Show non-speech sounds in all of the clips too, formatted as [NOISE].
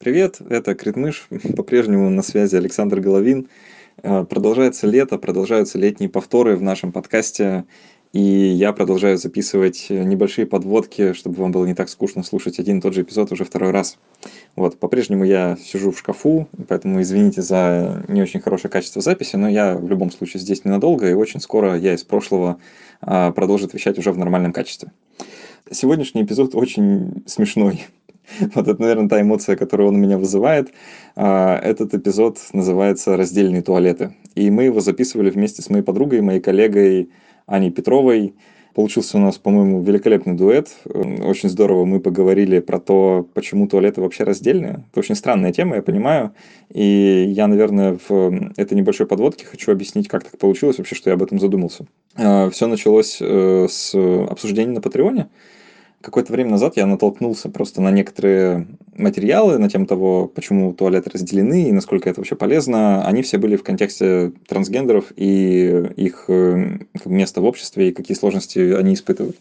Привет, это Критмыш, [LAUGHS] по-прежнему на связи Александр Головин. Э, продолжается лето, продолжаются летние повторы в нашем подкасте, и я продолжаю записывать небольшие подводки, чтобы вам было не так скучно слушать один и тот же эпизод уже второй раз. Вот, по-прежнему я сижу в шкафу, поэтому извините за не очень хорошее качество записи, но я в любом случае здесь ненадолго, и очень скоро я из прошлого а, продолжит вещать уже в нормальном качестве. Сегодняшний эпизод очень смешной. [LAUGHS] Вот это, наверное, та эмоция, которую он у меня вызывает. А, этот эпизод называется «Раздельные туалеты». И мы его записывали вместе с моей подругой, моей коллегой Аней Петровой. Получился у нас, по-моему, великолепный дуэт. Очень здорово мы поговорили про то, почему туалеты вообще раздельные. Это очень странная тема, я понимаю. И я, наверное, в этой небольшой подводке хочу объяснить, как так получилось вообще, что я об этом задумался. А, Все началось э, с обсуждения на Патреоне какое-то время назад я натолкнулся просто на некоторые материалы на тему того, почему туалеты разделены и насколько это вообще полезно. Они все были в контексте трансгендеров и их э, места в обществе и какие сложности они испытывают.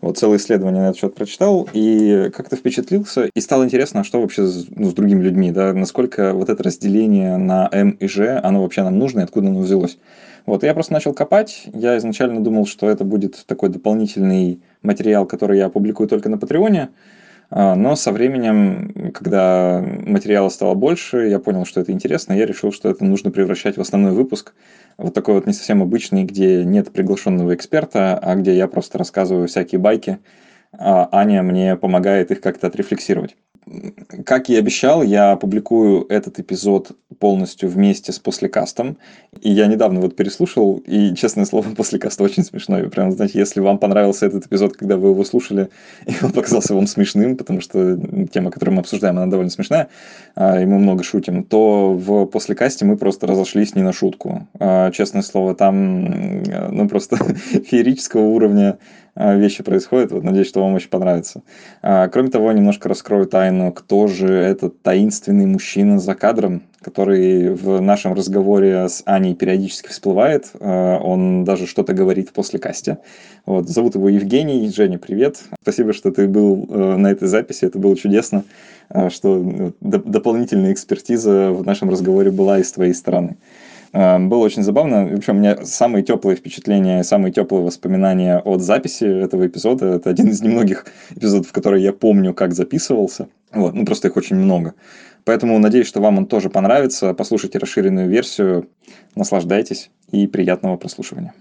Вот целое исследование на этот счет прочитал и как-то впечатлился. И стало интересно, а что вообще с, ну, с другими людьми, да, насколько вот это разделение на М и Ж, оно вообще нам нужно и откуда оно взялось. Вот, я просто начал копать. Я изначально думал, что это будет такой дополнительный материал, который я опубликую только на Патреоне. А, но со временем, когда материала стало больше, я понял, что это интересно, я решил, что это нужно превращать в основной выпуск. Вот такой вот не совсем обычный, где нет приглашенного эксперта, а где я просто рассказываю всякие байки, а Аня мне помогает их как-то отрефлексировать. Как и обещал, я публикую этот эпизод полностью вместе с послекастом. И я недавно вот переслушал, и, честное слово, [LAUGHS] послекаст очень смешной. Прям, знаете, если вам понравился этот эпизод, когда вы его слушали, [LAUGHS] и он показался вам смешным, потому что тема, которую мы обсуждаем, она довольно смешная, а, и мы много шутим, то в послекасте мы просто разошлись не на шутку. А, честное слово, там, ну, просто [LAUGHS] феерического уровня а, вещи происходят. Вот, надеюсь, что вам очень понравится. Кроме того, немножко раскрою тайну, кто же этот таинственный мужчина за кадром, который в нашем разговоре с Аней периодически всплывает. А, он даже что-то говорит после касте. Вот, зовут его Евгений. Женя, привет. Спасибо, что ты был э, на этой записи. Это было чудесно, что ну, дополнительная экспертиза в нашем разговоре была и с твоей стороны. Эм, было очень забавно. В общем, у меня самые теплые впечатления, самые теплые воспоминания от записи этого эпизода. Это один из немногих эпизодов, в которые я помню, как записывался. Вот, ну просто их очень много. Поэтому надеюсь, что вам он тоже понравится. Послушайте расширенную версию, наслаждайтесь и приятного прослушивания.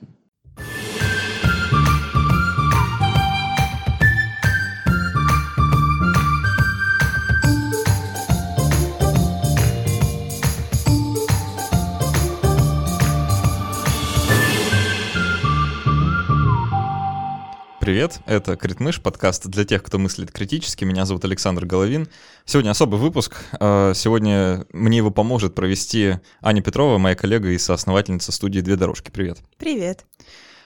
Привет, это Критмыш, подкаст для тех, кто мыслит критически. Меня зовут Александр Головин. Сегодня особый выпуск. Э, сегодня мне его поможет провести Аня Петрова, моя коллега и соосновательница студии «Две дорожки». Привет. Привет.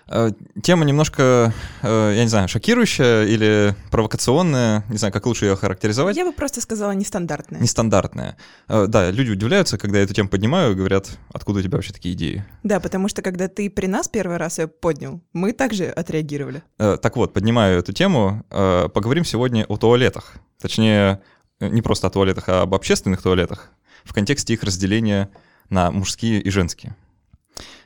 Э, тема немножко, э, я не знаю, шокирующая или провокационная, не знаю, как лучше ее характеризовать. Я бы просто сказала нестандартная. Нестандартная. Э, да, люди удивляются, когда я эту тему поднимаю, говорят, откуда у тебя вообще такие идеи. Да, потому что когда ты при нас первый раз ее поднял, мы также отреагировали. Так вот, поднимаю эту тему, поговорим сегодня о туалетах. Точнее, не просто о туалетах, а об общественных туалетах в контексте их разделения на мужские и женские.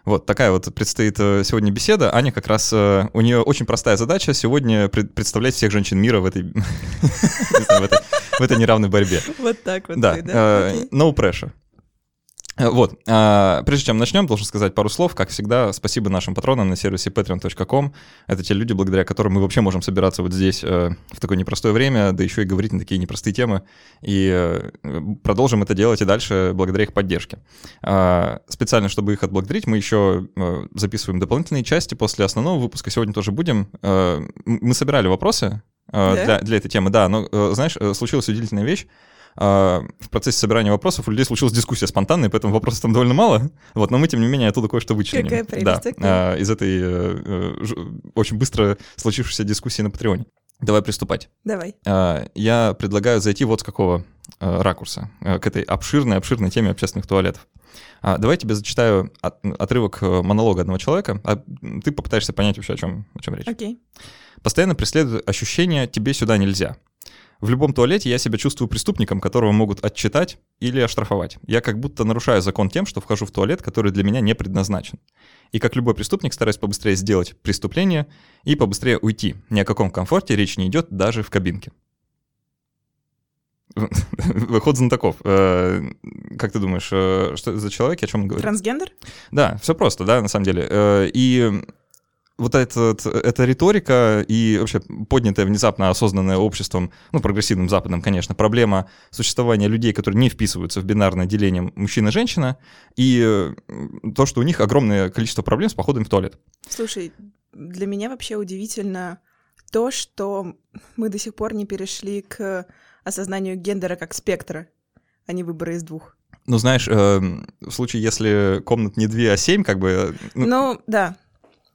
Вот такая вот предстоит э, сегодня беседа. Аня как раз, э, у нее очень простая задача сегодня представлять всех женщин мира [LAUGHS] в этой, в этой неравной борьбе. Вот так вот. Да, э, no pressure. Вот, а, прежде чем начнем, должен сказать пару слов. Как всегда, спасибо нашим патронам на сервисе patreon.com. Это те люди, благодаря которым мы вообще можем собираться вот здесь э, в такое непростое время, да еще и говорить на такие непростые темы. И э, продолжим это делать и дальше благодаря их поддержке. А, специально, чтобы их отблагодарить, мы еще э, записываем дополнительные части после основного выпуска. Сегодня тоже будем. Мы собирали вопросы да? для, для этой темы, да, но, знаешь, случилась удивительная вещь. А, в процессе собирания вопросов у людей случилась дискуссия спонтанная, поэтому вопросов там довольно мало. [LAUGHS] Вот, но мы, тем не менее, оттуда кое-что вычленим. Какая прелесть, да, а, из этой э, э, очень быстро случившейся дискуссии на Патреоне. Давай приступать. Давай. А, я предлагаю зайти вот с какого ракурса к этой обширной-обширной теме общественных туалетов. Давай я тебе зачитаю отрывок монолога одного человека, а ты попытаешься понять вообще, о чем, о чем речь. Окей. Постоянно преследует ощущение «тебе сюда нельзя». В любом туалете я себя чувствую преступником, которого могут отчитать или оштрафовать. Я как будто нарушаю закон тем, что вхожу в туалет, который для меня не предназначен. И как любой преступник стараюсь побыстрее сделать преступление и побыстрее уйти. Ни о каком комфорте речь не идет даже в кабинке. [LAUGHS] Выход знатоков. Э, как ты думаешь, э, что за человек, о чем он говорит? Трансгендер? Да, все просто, да, на самом деле. Э, и вот этот, эта риторика и вообще поднятая внезапно осознанная обществом, ну, прогрессивным западным, конечно, проблема существования людей, которые не вписываются в бинарное деление мужчина и то, что у них огромное количество проблем с походом в туалет. Слушай, для меня вообще удивительно то, что мы до сих пор не перешли к осознанию гендера как спектра, а не выбора из двух. Ну, знаешь, э, в случае, если комнат не две, а семь, как бы... Ну, ну да.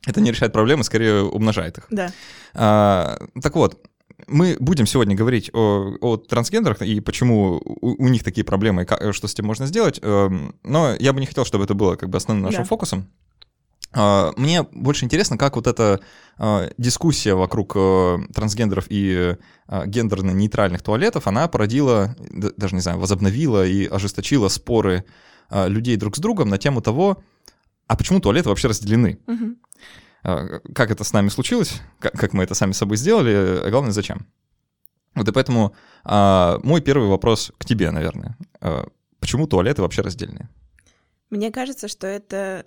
Это не решает проблемы, скорее умножает их. Да. А, так вот, мы будем сегодня говорить о, о трансгендерах и почему у, у них такие проблемы, как, что с этим можно сделать. Эм, но я бы не хотел, чтобы это было как бы основным нашим да. фокусом. А, мне больше интересно, как вот эта а, дискуссия вокруг э, трансгендеров и а, гендерно-нейтральных туалетов, она породила, даже не знаю, возобновила и ожесточила споры людей друг с другом на тему того, а почему туалеты вообще разделены? Угу. Как это с нами случилось, как мы это сами с собой сделали, а главное, зачем? Вот и поэтому мой первый вопрос к тебе, наверное. Почему туалеты вообще раздельные? Мне кажется, что это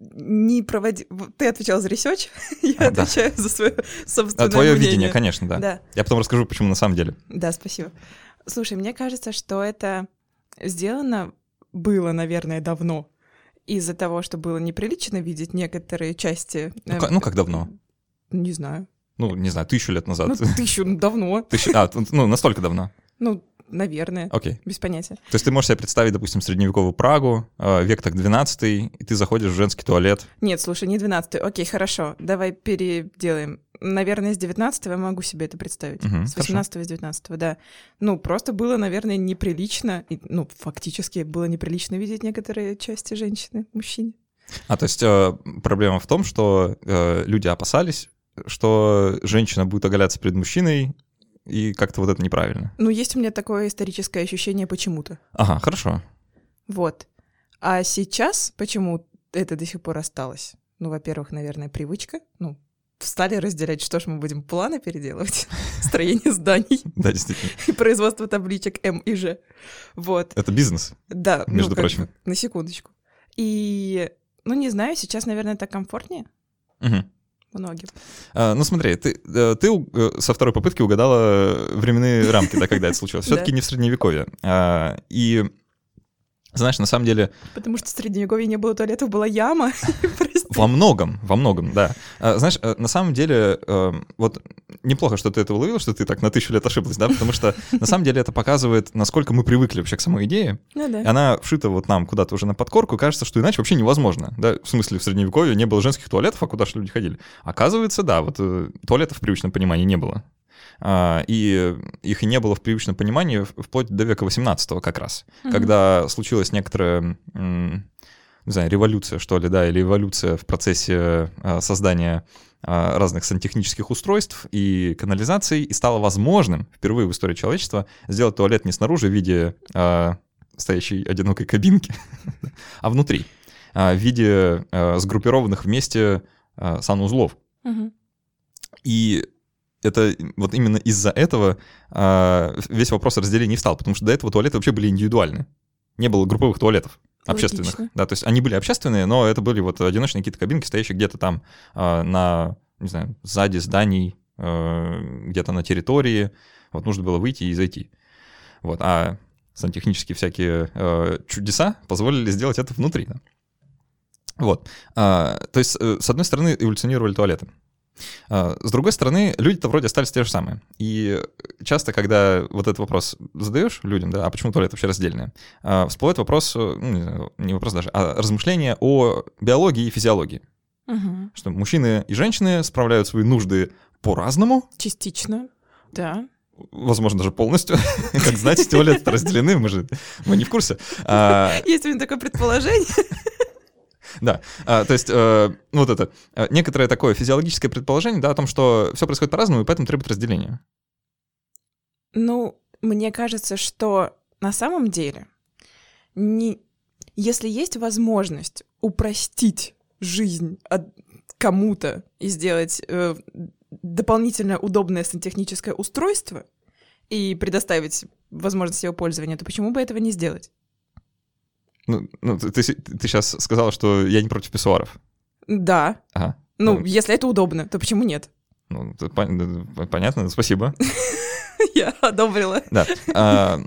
не проводи... Ты отвечал за research, [LAUGHS] я а, отвечаю да. за свое собственное а, Твое мнение. видение, конечно, да. да. Я потом расскажу, почему на самом деле. Да, спасибо. Слушай, мне кажется, что это сделано было, наверное, давно. Из-за того, что было неприлично видеть некоторые части... Ну, как, ну как давно? Не знаю. Ну, не знаю, тысячу лет назад. Ну, тысячу, ну, давно. Тысячу, а, ну, настолько давно. Ну, Наверное. Окей. Okay. Без понятия. То есть ты можешь себе представить, допустим, средневековую Прагу, э, век так 12 и ты заходишь в женский туалет. Нет, слушай, не 12 Окей, хорошо. Давай переделаем. Наверное, с 19 я могу себе это представить. Угу, с 18 с 19 да. Ну, просто было, наверное, неприлично, и, ну, фактически было неприлично видеть некоторые части женщины, мужчине. А, то есть э, проблема в том, что э, люди опасались, что женщина будет оголяться перед мужчиной, и как-то вот это неправильно. Ну, есть у меня такое историческое ощущение почему-то. Ага, хорошо. Вот. А сейчас почему это до сих пор осталось? Ну, во-первых, наверное, привычка. Ну, стали разделять, что ж мы будем планы переделывать, [LAUGHS] строение зданий. Да, действительно. И производство табличек М и Ж. Вот. Это бизнес. Да. Ну, Между прочим. На секундочку. И, ну, не знаю, сейчас, наверное, так комфортнее. Угу многим. А, ну смотри, ты, э, ты э, со второй попытки угадала временные рамки, да, когда это случилось. [LAUGHS] Все-таки не в средневековье. А, и знаешь, на самом деле... Потому что в Средневековье не было туалетов, была яма. [LAUGHS] Во многом, во многом, да. А, знаешь, э, на самом деле, эм, вот неплохо, что ты это уловил, что ты так на тысячу лет ошиблась, да, потому что на самом деле это показывает, насколько мы привыкли вообще к самой идее. Ну, да. Она вшита вот нам куда-то уже на подкорку, кажется, что иначе вообще невозможно, да, в смысле в Средневековье не было женских туалетов, а куда же люди ходили? Оказывается, да, вот э, туалетов в привычном понимании не было. А, и их и не было в привычном понимании вплоть до века 18 как раз, угу. когда случилась некоторая не знаю, революция, что ли, да, или эволюция в процессе а, создания а, разных сантехнических устройств и канализаций, и стало возможным впервые в истории человечества сделать туалет не снаружи в виде стоящей одинокой кабинки, [LAUGHS] а внутри, в виде сгруппированных вместе санузлов. Угу. И это вот именно из-за этого э, весь вопрос разделения встал, потому что до этого туалеты вообще были индивидуальны. Не было групповых туалетов общественных. Логично. Да, то есть они были общественные, но это были вот одиночные какие-то кабинки, стоящие где-то там э, на, не знаю, сзади зданий, э, где-то на территории. Вот нужно было выйти и зайти. Вот, а сантехнические всякие э, чудеса позволили сделать это внутри. Да? Вот. А, то есть, э, с одной стороны, эволюционировали туалеты. А, с другой стороны, люди-то вроде остались те же самые. И часто, когда вот этот вопрос задаешь людям, да, а почему туалет вообще раздельный, а, всплывает вопрос, э, ну, не вопрос даже, а размышления о биологии и физиологии. Угу. Что мужчины и женщины справляют свои нужды по-разному. Частично, да возможно, даже полностью. [LAUGHS] Как знаете, туалеты [LAUGHS] разделены, мы же мы не в курсе. А, Есть у меня такое предположение. Да, а, то есть э, вот это, э, некоторое такое физиологическое предположение, да, о том, что все происходит по-разному, и поэтому требует разделения. Ну, мне кажется, что на самом деле, не... если есть возможность упростить жизнь кому-то и сделать э, дополнительно удобное сантехническое устройство и предоставить возможность его пользования, то почему бы этого не сделать? Ну, ну ты, ты, ты сейчас сказала, что я не против писсуаров. Да. Ага. Ну, ну, если это удобно, то почему нет? Ну, понятно, спасибо. [LAUGHS] Я одобрила. Да. А,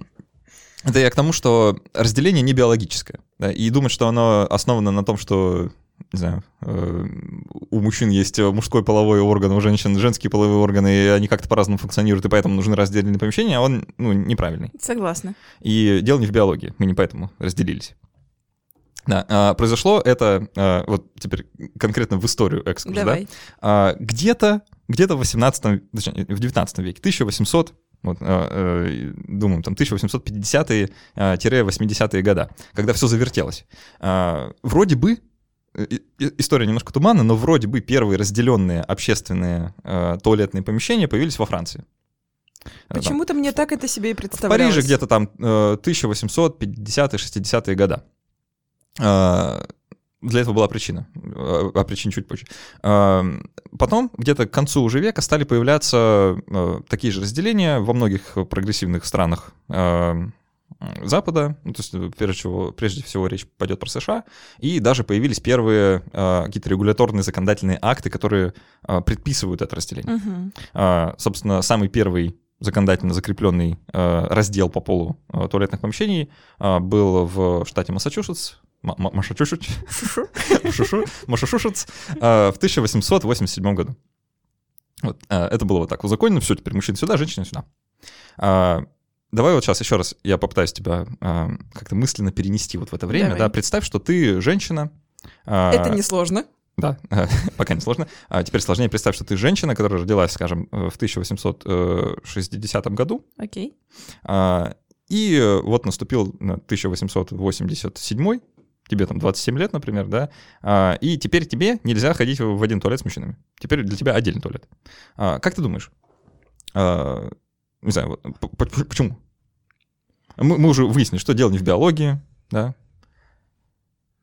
это я к тому, что разделение не биологическое. Да, и думать, что оно основано на том, что не знаю, э, у мужчин есть мужской половой орган, у женщин женские половые органы, и они как-то по-разному функционируют, и поэтому нужны раздельные помещения, он ну, неправильный. Согласна. И дело не в биологии, мы не поэтому разделились. Да, а, произошло это, а, вот теперь конкретно в историю экскурс, Давай. да? А, где-то, где-то в 18, точнее, в 19 веке, 1800, вот, э, думаем, там 1850-80-е года, когда все завертелось. Вроде бы история немножко туманная, но вроде бы первые разделенные общественные туалетные помещения появились во Франции. Почему-то мне так это себе и представлялось. В Париже где-то там 1850-60-е года. А, для этого была причина. О а, причине чуть позже. А, потом, где-то к концу уже века, стали появляться такие же разделения во многих прогрессивных странах Запада, ну, то есть прежде всего, прежде всего речь пойдет про США, и даже появились первые э, какие-то регуляторные законодательные акты, которые э, предписывают это разделение. Uh-huh. Э, собственно, самый первый законодательно закрепленный э, раздел по полу э, туалетных помещений э, был в штате Массачусетс Машашушец [LAUGHS] в 1887 году. Вот, а, это было вот так узаконено, все, теперь мужчина сюда, женщина сюда. А, давай вот сейчас еще раз я попытаюсь тебя а, как-то мысленно перенести вот в это время. Давай. Да, представь, что ты женщина. Это несложно. Да, [LAUGHS] пока не сложно. А теперь сложнее представь, что ты женщина, которая родилась, скажем, в 1860 году. Окей. И вот наступил 1887 тебе там 27 лет, например, да, а, и теперь тебе нельзя ходить в один туалет с мужчинами. Теперь для тебя отдельный туалет. А, как ты думаешь? А, не знаю, почему? Мы, мы уже выяснили, что дело не в биологии, да.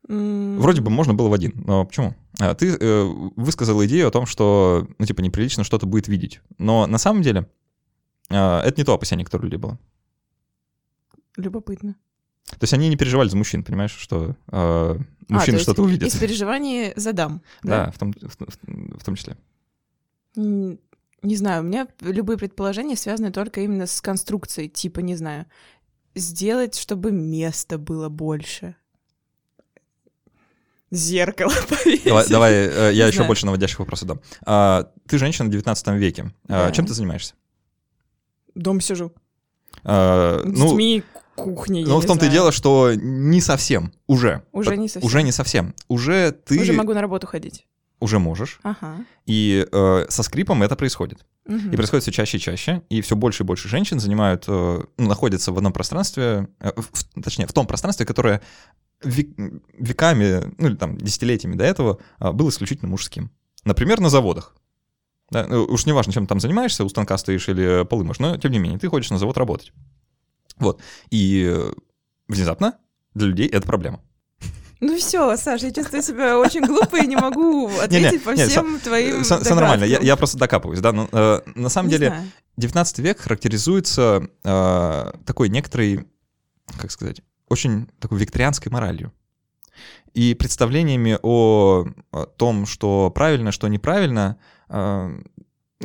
Вроде бы можно было в один, но почему? Ты э, высказал идею о том, что, ну, типа, неприлично что-то будет видеть. Но на самом деле это не то опасение, которое у людей было. Любопытно. То есть они не переживали за мужчин, понимаешь, что э, мужчины а, что-то увидят. Из переживаний за дам. Да, да в, том, в, в том числе. Не, не знаю, у меня любые предположения связаны только именно с конструкцией, типа, не знаю, сделать, чтобы места было больше. Зеркало [LAUGHS] повесить. Давай, давай э, я еще знаю. больше наводящих вопросов дам. А, ты женщина в 19 веке. А, да. А, чем ты занимаешься? Дом сижу. А, ну, Детьми, кухне. Ну, в том-то и дело, что не совсем. Уже. Уже не совсем. Уже не совсем. Уже ты... Уже могу на работу ходить. Уже можешь. Ага. И э, со скрипом это происходит. Угу. И происходит все чаще и чаще. И все больше и больше женщин занимают, э, ну, находятся в одном пространстве, э, в, точнее, в том пространстве, которое век, веками, ну или там десятилетиями до этого э, было исключительно мужским. Например, на заводах. Да, ну, уж не важно, чем ты там занимаешься, у станка стоишь или полы мышь, но тем не менее, ты ходишь на завод работать. Вот. И э, внезапно для людей это проблема. Ну все, Саша, я чувствую себя очень глупо и не могу [LAUGHS] ответить не, не, по не, всем все, твоим Все, все нормально, я, я просто докапываюсь, да. Но, э, на самом не деле, знаю. 19 век характеризуется э, такой некоторой, как сказать, очень такой викторианской моралью. И представлениями о, о том, что правильно, что неправильно, э,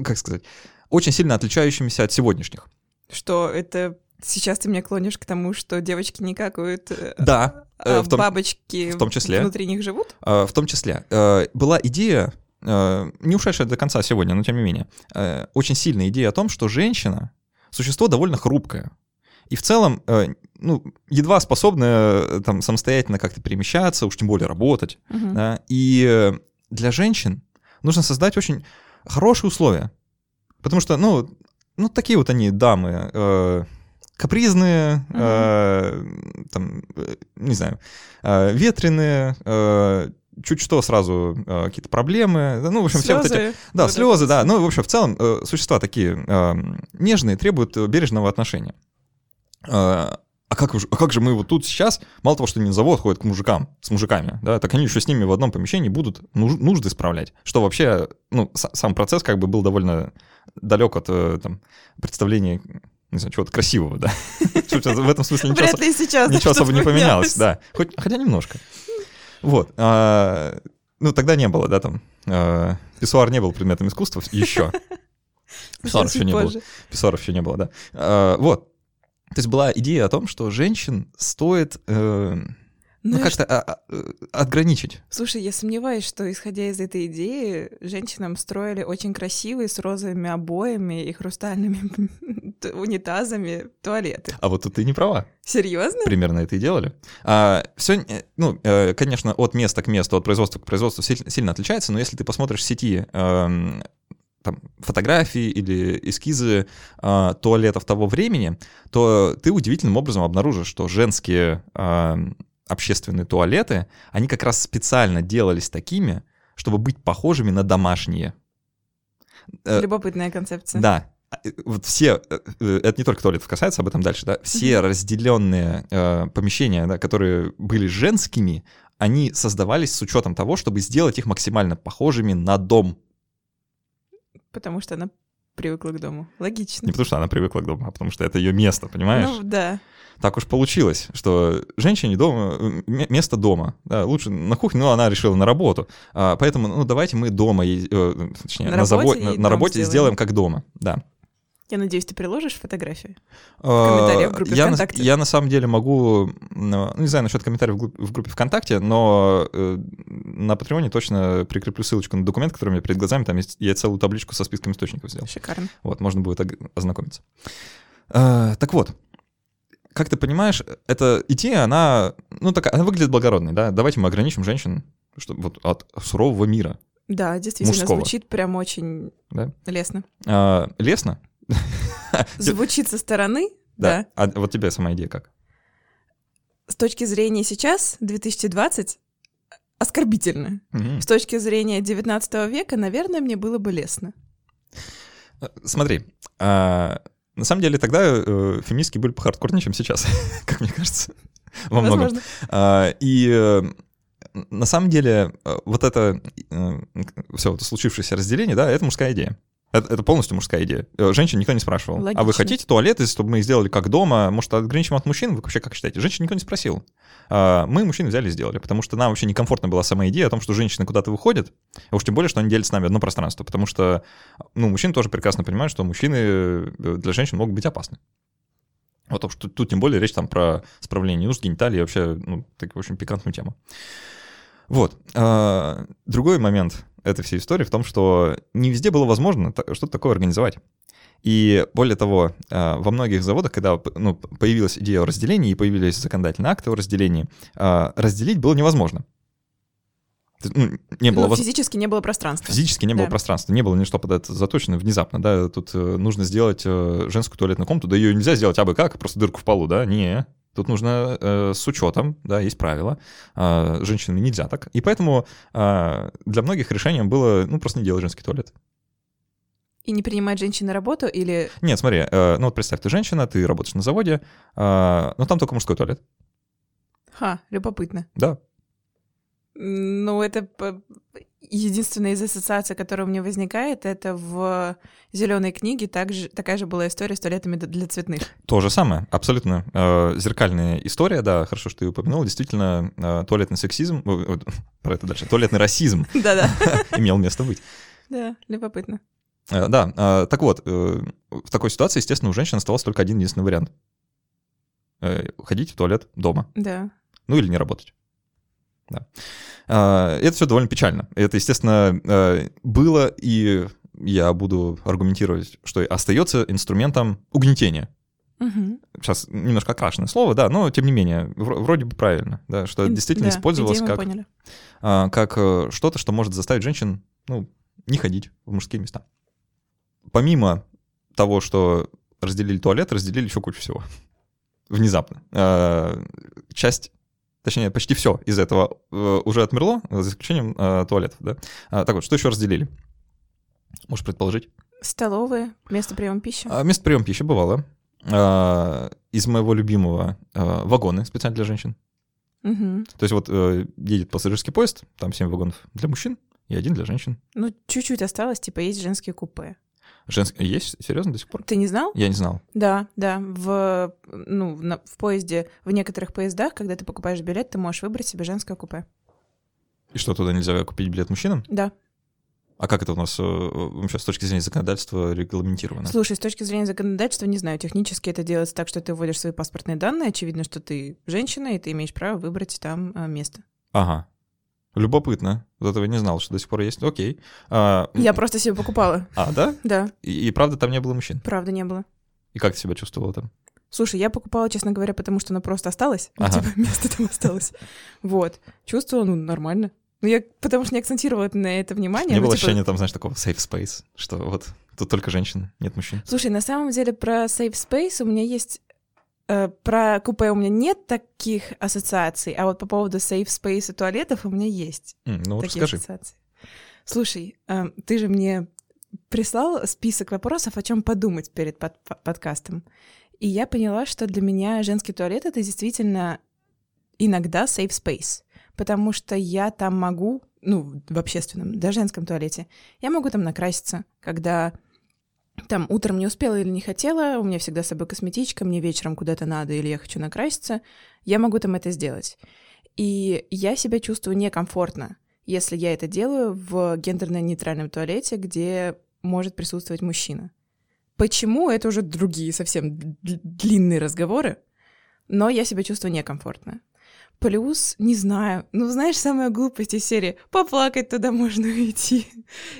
как сказать, очень сильно отличающимися от сегодняшних. Что это Сейчас ты меня клонишь к тому, что девочки не какают, э, да, а в том, бабочки в том числе, внутри них живут? В том числе. Э, была идея, э, не ушедшая до конца сегодня, но тем не менее, очень сильная идея о том, что женщина — существо довольно хрупкое. И в целом, ну, едва способная там самостоятельно как-то перемещаться, уж тем более работать. Угу. Да? И для женщин нужно создать очень хорошие условия. Потому что, ну, ну такие вот они дамы, капризные, mm-hmm. э, там, не знаю, э, ветреные, э, чуть что сразу э, какие-то проблемы, ну, в общем, слезы, все вот эти... Да, вот слезы, это да, ну, в общем, в целом э, существа такие э, нежные, требуют бережного отношения. Э, а как, же, а как же мы вот тут сейчас, мало того, что они на завод ходят к мужикам, с мужиками, да, так они еще с ними в одном помещении будут нужды справлять, что вообще, ну, сам процесс как бы был довольно далек от э, там, представления не знаю, чего-то красивого, да. [LAUGHS] В этом смысле ничего, Вряд ли сейчас ничего особо не поменялось, да. Хоть, хотя немножко. Вот. А, ну, тогда не было, да, там. А, писсуар не был предметом искусства еще. [LAUGHS] Писсуаров еще не было. Писсуаров еще не было, да. А, вот. То есть была идея о том, что женщин стоит... Э, ну, ну как-то а, а, э, отграничить. Слушай, я сомневаюсь, что, исходя из этой идеи, женщинам строили очень красивые с розовыми обоями и хрустальными [LAUGHS] унитазами туалеты. А вот тут ты не права. Серьезно? Примерно это и делали. А, все, э, ну, э, конечно, от места к месту, от производства к производству сильно отличается, но если ты посмотришь в сети эм, там, фотографии или эскизы э, туалетов того времени, то ты удивительным образом обнаружишь, что женские э, общественные туалеты, они как раз специально делались такими, чтобы быть похожими на домашние. Э, Любопытная концепция. Да. Э, вот все, э, это не только туалетов касается, об этом дальше, да, все разделенные э, помещения, да, которые были женскими, они создавались с учетом того, чтобы сделать их максимально похожими на дом. Потому что она привыкла к дому. Логично. Не потому что она привыкла к дому, а потому что это ее место, понимаешь? Ну, да так уж получилось, что женщине дома, место дома, да, лучше на кухне, но она решила на работу, а, поэтому, ну, давайте мы дома, э, точнее, на, на, завод, на, на работе сделаем. сделаем как дома, да. Я надеюсь, ты приложишь фотографии в а, комментариях в группе я ВКонтакте. На, я на самом деле могу, ну, не знаю насчет комментариев в группе ВКонтакте, но э, на Патреоне точно прикреплю ссылочку на документ, который у меня перед глазами, там есть, я целую табличку со списком источников сделал. Шикарно. Вот, можно будет ознакомиться. А, так вот, как ты понимаешь, эта идея, она, ну, такая, она выглядит благородной, да? Давайте мы ограничим женщин что, вот, от сурового мира. Да, действительно, мужского. звучит прям очень да? лестно. А, лестно? [LAUGHS] Звучит со стороны, [LAUGHS] да. да. А вот тебе сама идея как? С точки зрения сейчас, 2020, оскорбительно. С точки зрения 19 века, наверное, мне было бы лестно. Смотри, а, на самом деле тогда э, феминистки были похардкорнее, чем сейчас, [LAUGHS] как мне кажется, во многом. А, и э, на самом деле э, вот это э, все вот случившееся разделение, да, это мужская идея. Это, это полностью мужская идея. Э, женщин никто не спрашивал. Логично. А вы хотите туалеты, чтобы мы сделали как дома? Может, ограничим от мужчин? Вы вообще как считаете? Женщин никто не спросил. А, мы мужчин взяли и сделали, потому что нам вообще некомфортна была сама идея о том, что женщины куда-то выходят, а уж тем более, что они делят с нами одно пространство, потому что, ну, мужчины тоже прекрасно понимают, что мужчины э, для женщин могут быть опасны. Вот потому что тут тем более речь там про справление нужд, гениталии, вообще, ну, такую очень пикантную тему. Вот. А, другой момент этой всей истории в том, что не везде было возможно что-то такое организовать. И более того, а, во многих заводах, когда ну, появилась идея о разделении и появились законодательные акты о разделении, а, разделить было невозможно. Ну, не было ну, воз... Физически не было пространства. Физически не да. было пространства, не было ничто под это заточено внезапно, да, тут э, нужно сделать э, женскую туалетную комнату, да ее нельзя сделать абы как, просто дырку в полу, да, не, Тут нужно э, с учетом, да, есть правила. Э, женщинами нельзя так. И поэтому э, для многих решением было, ну, просто не делать женский туалет. И не принимать женщин на работу или... Нет, смотри, э, ну вот представь, ты женщина, ты работаешь на заводе, э, но там только мужской туалет. Ха, любопытно. Да. Ну, это единственная из ассоциаций, которая у меня возникает, это в зеленой книге также, такая же была история с туалетами для цветных. То же самое, абсолютно э, зеркальная история, да, хорошо, что ты упомянул, действительно, э, туалетный сексизм, э, [LAUGHS] про это дальше, туалетный расизм [LAUGHS] [LAUGHS] имел место быть. Да, любопытно. Да, так вот, в такой ситуации, естественно, у женщин оставался только один единственный вариант. Ходить в туалет дома. Да. Ну или не работать. Да. А, это все довольно печально. Это, естественно, э, было, и я буду аргументировать, что остается инструментом угнетения. Угу. Сейчас немножко окрашенное слово, да, но тем не менее, вроде бы правильно, да, что действительно да, использовалось как, а, как э, что-то, что может заставить женщин ну, не ходить в мужские места. Помимо того, что разделили туалет, разделили еще кучу всего. [LAUGHS] Внезапно. А, часть точнее, почти все из этого э, уже отмерло, за исключением э, туалетов, да. А, так вот, что еще разделили? Можешь предположить? Столовые, место приема пищи. А, место приема пищи бывало. А, из моего любимого а, вагоны специально для женщин. Угу. То есть вот э, едет пассажирский поезд, там 7 вагонов для мужчин и один для женщин. Ну, чуть-чуть осталось, типа, есть женские купе. Женские есть? Серьезно, до сих пор? Ты не знал? Я не знал. Да, да. В, ну, в, в поезде, в некоторых поездах, когда ты покупаешь билет, ты можешь выбрать себе женское купе. И что, туда нельзя купить билет мужчинам? Да. А как это у нас э, вообще с точки зрения законодательства регламентировано? Слушай, с точки зрения законодательства, не знаю, технически это делается так, что ты вводишь свои паспортные данные, очевидно, что ты женщина, и ты имеешь право выбрать там а, место. Ага. Любопытно. Вот этого не знал, что до сих пор есть. Окей. А, Я просто себе покупала. а, да? Да, И, и правда там не было мужчин? правда не было. И как ты себя чувствовала там? Слушай, я покупала, честно говоря, потому что оно просто осталось. Ну, Ага. типа, [LAUGHS] место там осталось. Вот. Чувствовала, ну, нормально. Ну, я потому что не акцентировала на это внимание. не ну, было типа, ощущения там, знаешь, такого safe space, что вот тут только женщины, нет мужчин. Слушай, на самом деле про Safe Space у меня есть... э, про купе у меня нет таких ассоциаций, а вот по поводу Safe Space и туалетов у меня есть М, ну, такие расскажи. ассоциации. Слушай, э, ты же мне прислал список вопросов, о чем подумать перед под- по- подкастом. И я поняла, что для меня женский туалет — это действительно иногда safe space, потому что я там могу, ну, в общественном, да, женском туалете, я могу там накраситься, когда там утром не успела или не хотела, у меня всегда с собой косметичка, мне вечером куда-то надо или я хочу накраситься, я могу там это сделать. И я себя чувствую некомфортно, если я это делаю в гендерно-нейтральном туалете, где может присутствовать мужчина. Почему? Это уже другие совсем длинные разговоры, но я себя чувствую некомфортно. Плюс, не знаю, ну знаешь, самая глупость из серии «поплакать туда можно [LAUGHS] уйти».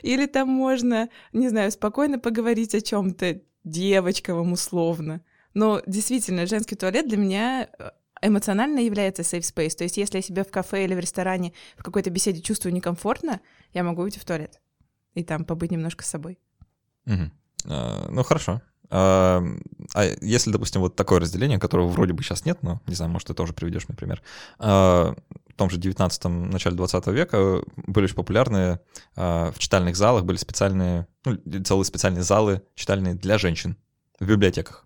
Или там можно, не знаю, спокойно поговорить о чем то девочковом условно. Но действительно, женский туалет для меня э, эмоционально является safe space. То есть если я себя в кафе или в ресторане в какой-то беседе чувствую некомфортно, я могу уйти в туалет и там побыть немножко с собой. Мгм. А, Ну, хорошо. А если, допустим, вот такое разделение, которого вроде бы сейчас нет, но, не знаю, может, ты тоже приведешь мне пример. А, В том же 19-м, начале 20 века были очень популярные а, в читальных залах, были специальные, ну, целые специальные залы читальные для женщин в библиотеках.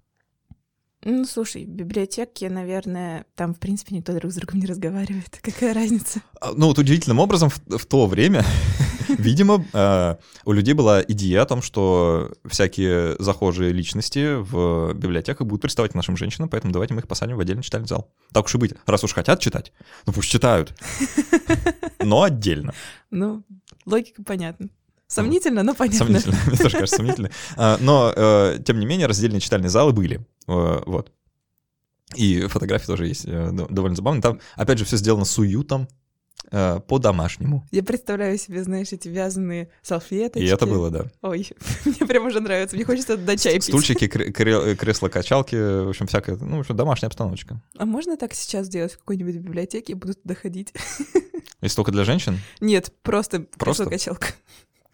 Ну, слушай, в библиотеке, наверное, там, в принципе, никто друг с другом не разговаривает. [LAUGHS] Какая разница? А, Ну, вот удивительным образом в, в то время, [LAUGHS] видимо, э, у людей была идея о том, что всякие захожие личности в библиотеках будут приставать к нашим женщинам, поэтому давайте мы их посадим в отдельный читальный зал. Так уж и быть. Раз уж хотят читать, ну пусть читают. [LAUGHS] Но отдельно. Ну, логика понятна. Сомнительно, но понятно. Сомнительно. [LAUGHS] Мне тоже кажется сомнительно. А, Но, э, тем не менее, раздельные читальные залы были. Э, Вот. И фотографии тоже есть э, довольно забавные. Там, опять же, все сделано с уютом, по-домашнему. Я представляю себе, знаешь, эти вязаные салфеточки. И это было, да. Ой, [LAUGHS] мне прям уже нравится. Мне хочется туда чай пить. Стульчики, [LAUGHS] кре- кре- кресла-качалки, в общем, всякая, ну, в общем, домашняя обстановочка. А можно так сейчас сделать в какой-нибудь библиотеке и буду туда ходить? Если только для женщин, Нет, просто, Просто? кресло-качалка.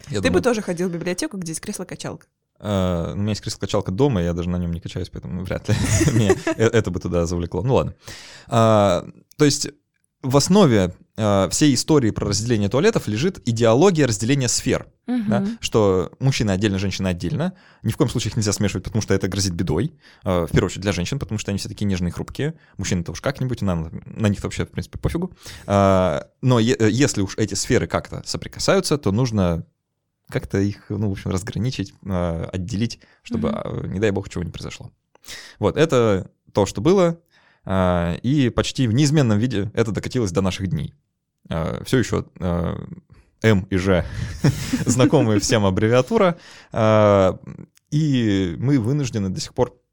Я Ты думаю, бы тоже ходил в библиотеку, где есть кресло-качалка. э, у меня есть кресло-качалка дома, я даже на нем не качаюсь, поэтому вряд ли [LAUGHS] меня э- это бы туда завлекло. Ну ладно. А, То есть в основе э, всей истории про разделение туалетов лежит идеология разделения сфер. да, что мужчина отдельно, женщина отдельно. Ни в коем случае их нельзя смешивать, потому что это грозит бедой. В первую очередь для женщин, потому что они все такие нежные и хрупкие. Мужчины-то уж как-нибудь, на них вообще, в принципе, пофигу. А, Но е- если уж эти сферы как-то соприкасаются, то нужно как-то их, ну, в общем, разграничить, э, отделить, чтобы, а, не дай бог, чего не произошло. Вот, это то, что было, а, и почти в неизменном виде это докатилось до наших дней. Все еще М и Ж [LAUGHS] знакомые всем аббревиатура, а, и мы вынуждены до сих пор а,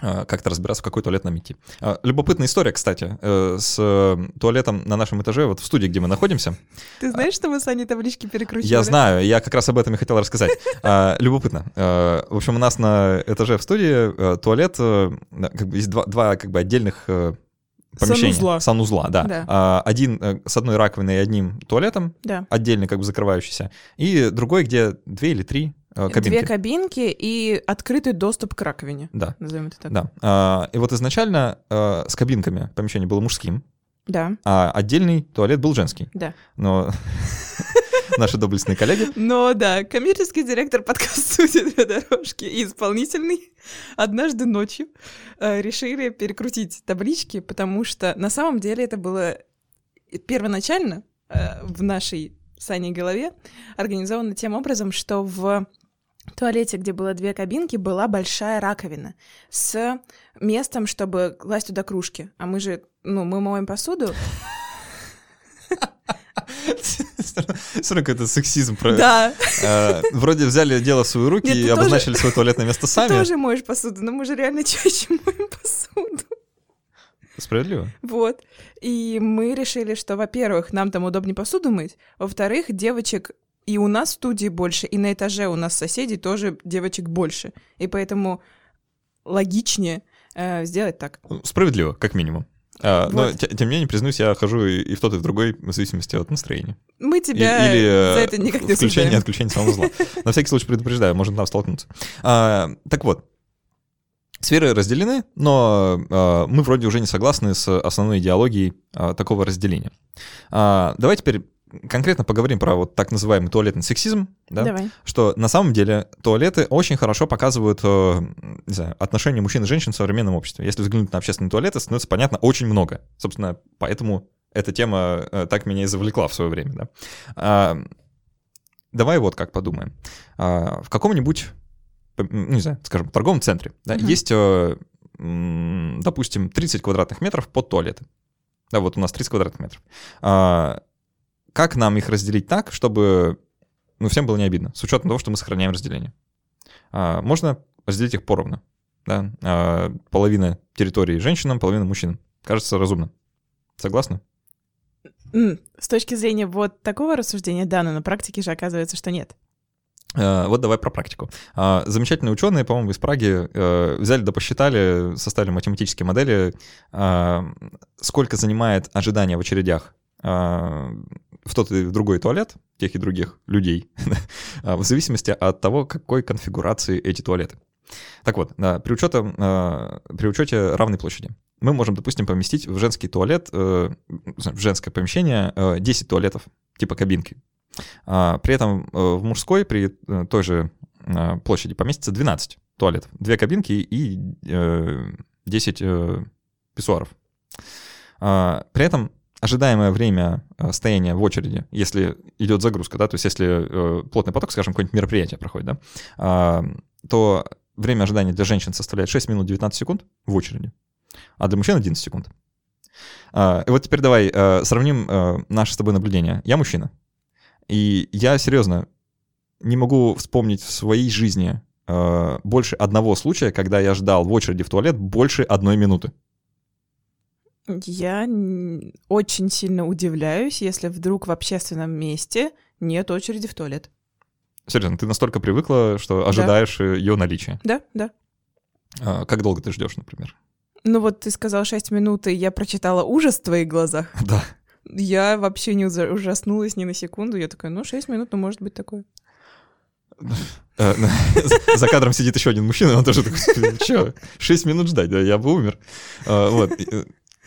как-то разбираться, в какой туалет нам идти. А, Любопытная история, кстати, э, с э, туалетом на нашем этаже, вот в студии, где мы находимся. Ты знаешь, что мы с Аней таблички перекручивали? Я знаю, я как раз об этом и хотел рассказать. А, Любопытно. А, В общем, у нас на этаже в студии э, туалет, как бы есть два, два как бы отдельных помещения. Санузла. Санузла, да. Да. А, Один с одной раковиной и одним туалетом, Да. отдельный как бы закрывающийся, и другой, где две или три кабинки. Две кабинки и открытый доступ к раковине. Да. Назовем это так. Да. А, И вот изначально э, с кабинками помещение было мужским, Да. А отдельный туалет был женский. Да. Но [LAUGHS] наши доблестные коллеги. Но да, коммерческий директор подкаст-студии «Две дорожки» и исполнительный однажды ночью э, решили перекрутить таблички, потому что на самом деле это было первоначально э, в нашей Саней голове организовано тем образом, что в туалете, где было две кабинки, была большая раковина с местом, чтобы класть туда кружки. А мы же, ну, мы моем посуду. Все равно какой-то сексизм. Про... Да. Э, вроде взяли дело в свои руки Нет, и ты тоже- обозначили свое туалетное место Ты сами. тоже моешь посуду, но мы же реально [LAUGHS] чаще моем посуду. Справедливо. Вот. И мы решили, что, во-первых, нам там удобнее посуду мыть, во-вторых, девочек и у нас в студии больше, и на этаже у нас соседей тоже девочек больше. И поэтому логичнее э, сделать так. Справедливо, как минимум. А, Но, Вот. те- тем не менее, признаюсь, я хожу и и в тот, и в другой, в зависимости от настроения. Мы И- тебя Или за э, это никак не включение и отключение самого зла. На всякий случай предупреждаю, можно там столкнуться. А, Так вот, сферы разделены, но а, мы вроде уже не согласны с основной идеологией а, такого разделения. А, Давай теперь конкретно поговорим про вот так называемый туалетный сексизм, да? Давай. что на самом деле туалеты очень хорошо показывают э, не знаю, отношения мужчин и женщин в современном обществе. Если взглянуть на общественные туалеты, становится понятно очень много. Собственно, поэтому эта тема э, так меня и завлекла в свое время. Да? А, давай вот как подумаем. А, в каком-нибудь, не знаю, скажем, торговом центре да, Мгм. есть, э, допустим, 30 квадратных метров под туалеты. Да, вот у нас 30 квадратных метров. Как нам их разделить так, чтобы ну, всем было не обидно, с учетом того, что мы сохраняем разделение. А, можно разделить их поровну. Да? А, половина территории женщинам, половина мужчинам. Кажется разумно. Согласны? С точки зрения вот такого рассуждения, да, но на практике же оказывается, что нет. А, Вот давай про практику. А, Замечательные ученые, по-моему, из Праги э, взяли да посчитали, составили математические модели, а, сколько занимает ожидание в очередях в тот и в другой туалет тех и других людей, [LAUGHS] а, в зависимости от того, какой конфигурации эти туалеты. Так вот, при, учете, при учете равной площади мы можем, допустим, поместить в женский туалет, э, в женское помещение э, 10 туалетов, типа кабинки. А, При этом э, в мужской при э, той же э, площади поместится 12 туалетов, две кабинки и э, 10 э, писсуаров. А, При этом ожидаемое время э, стояния в очереди, если идет загрузка, да, то есть если э, плотный поток, скажем, какое-нибудь мероприятие проходит, да, а, то время ожидания для женщин составляет 6 минут 19 секунд в очереди, а для мужчин 11 секунд. А, И вот теперь давай э, сравним наши с тобой наблюдения. Я мужчина, и я серьезно не могу вспомнить в своей жизни больше одного случая, когда я ждал в очереди в туалет больше одной минуты. Я очень сильно удивляюсь, если вдруг в общественном месте нет очереди в туалет. Серьезно, ты настолько привыкла, что ожидаешь ее наличия. Да, да. А, Как долго ты ждешь, например? Ну вот ты сказал 6 минут, и я прочитала ужас в твоих глазах. [LAUGHS] Да. Я вообще не ужа- ужаснулась ни на секунду. Я такая, ну 6 минут, ну может быть такое. [LAUGHS] Э, [LAUGHS] За кадром сидит еще один мужчина, он тоже такой, что, 6 минут ждать, да, я бы умер. А, Вот.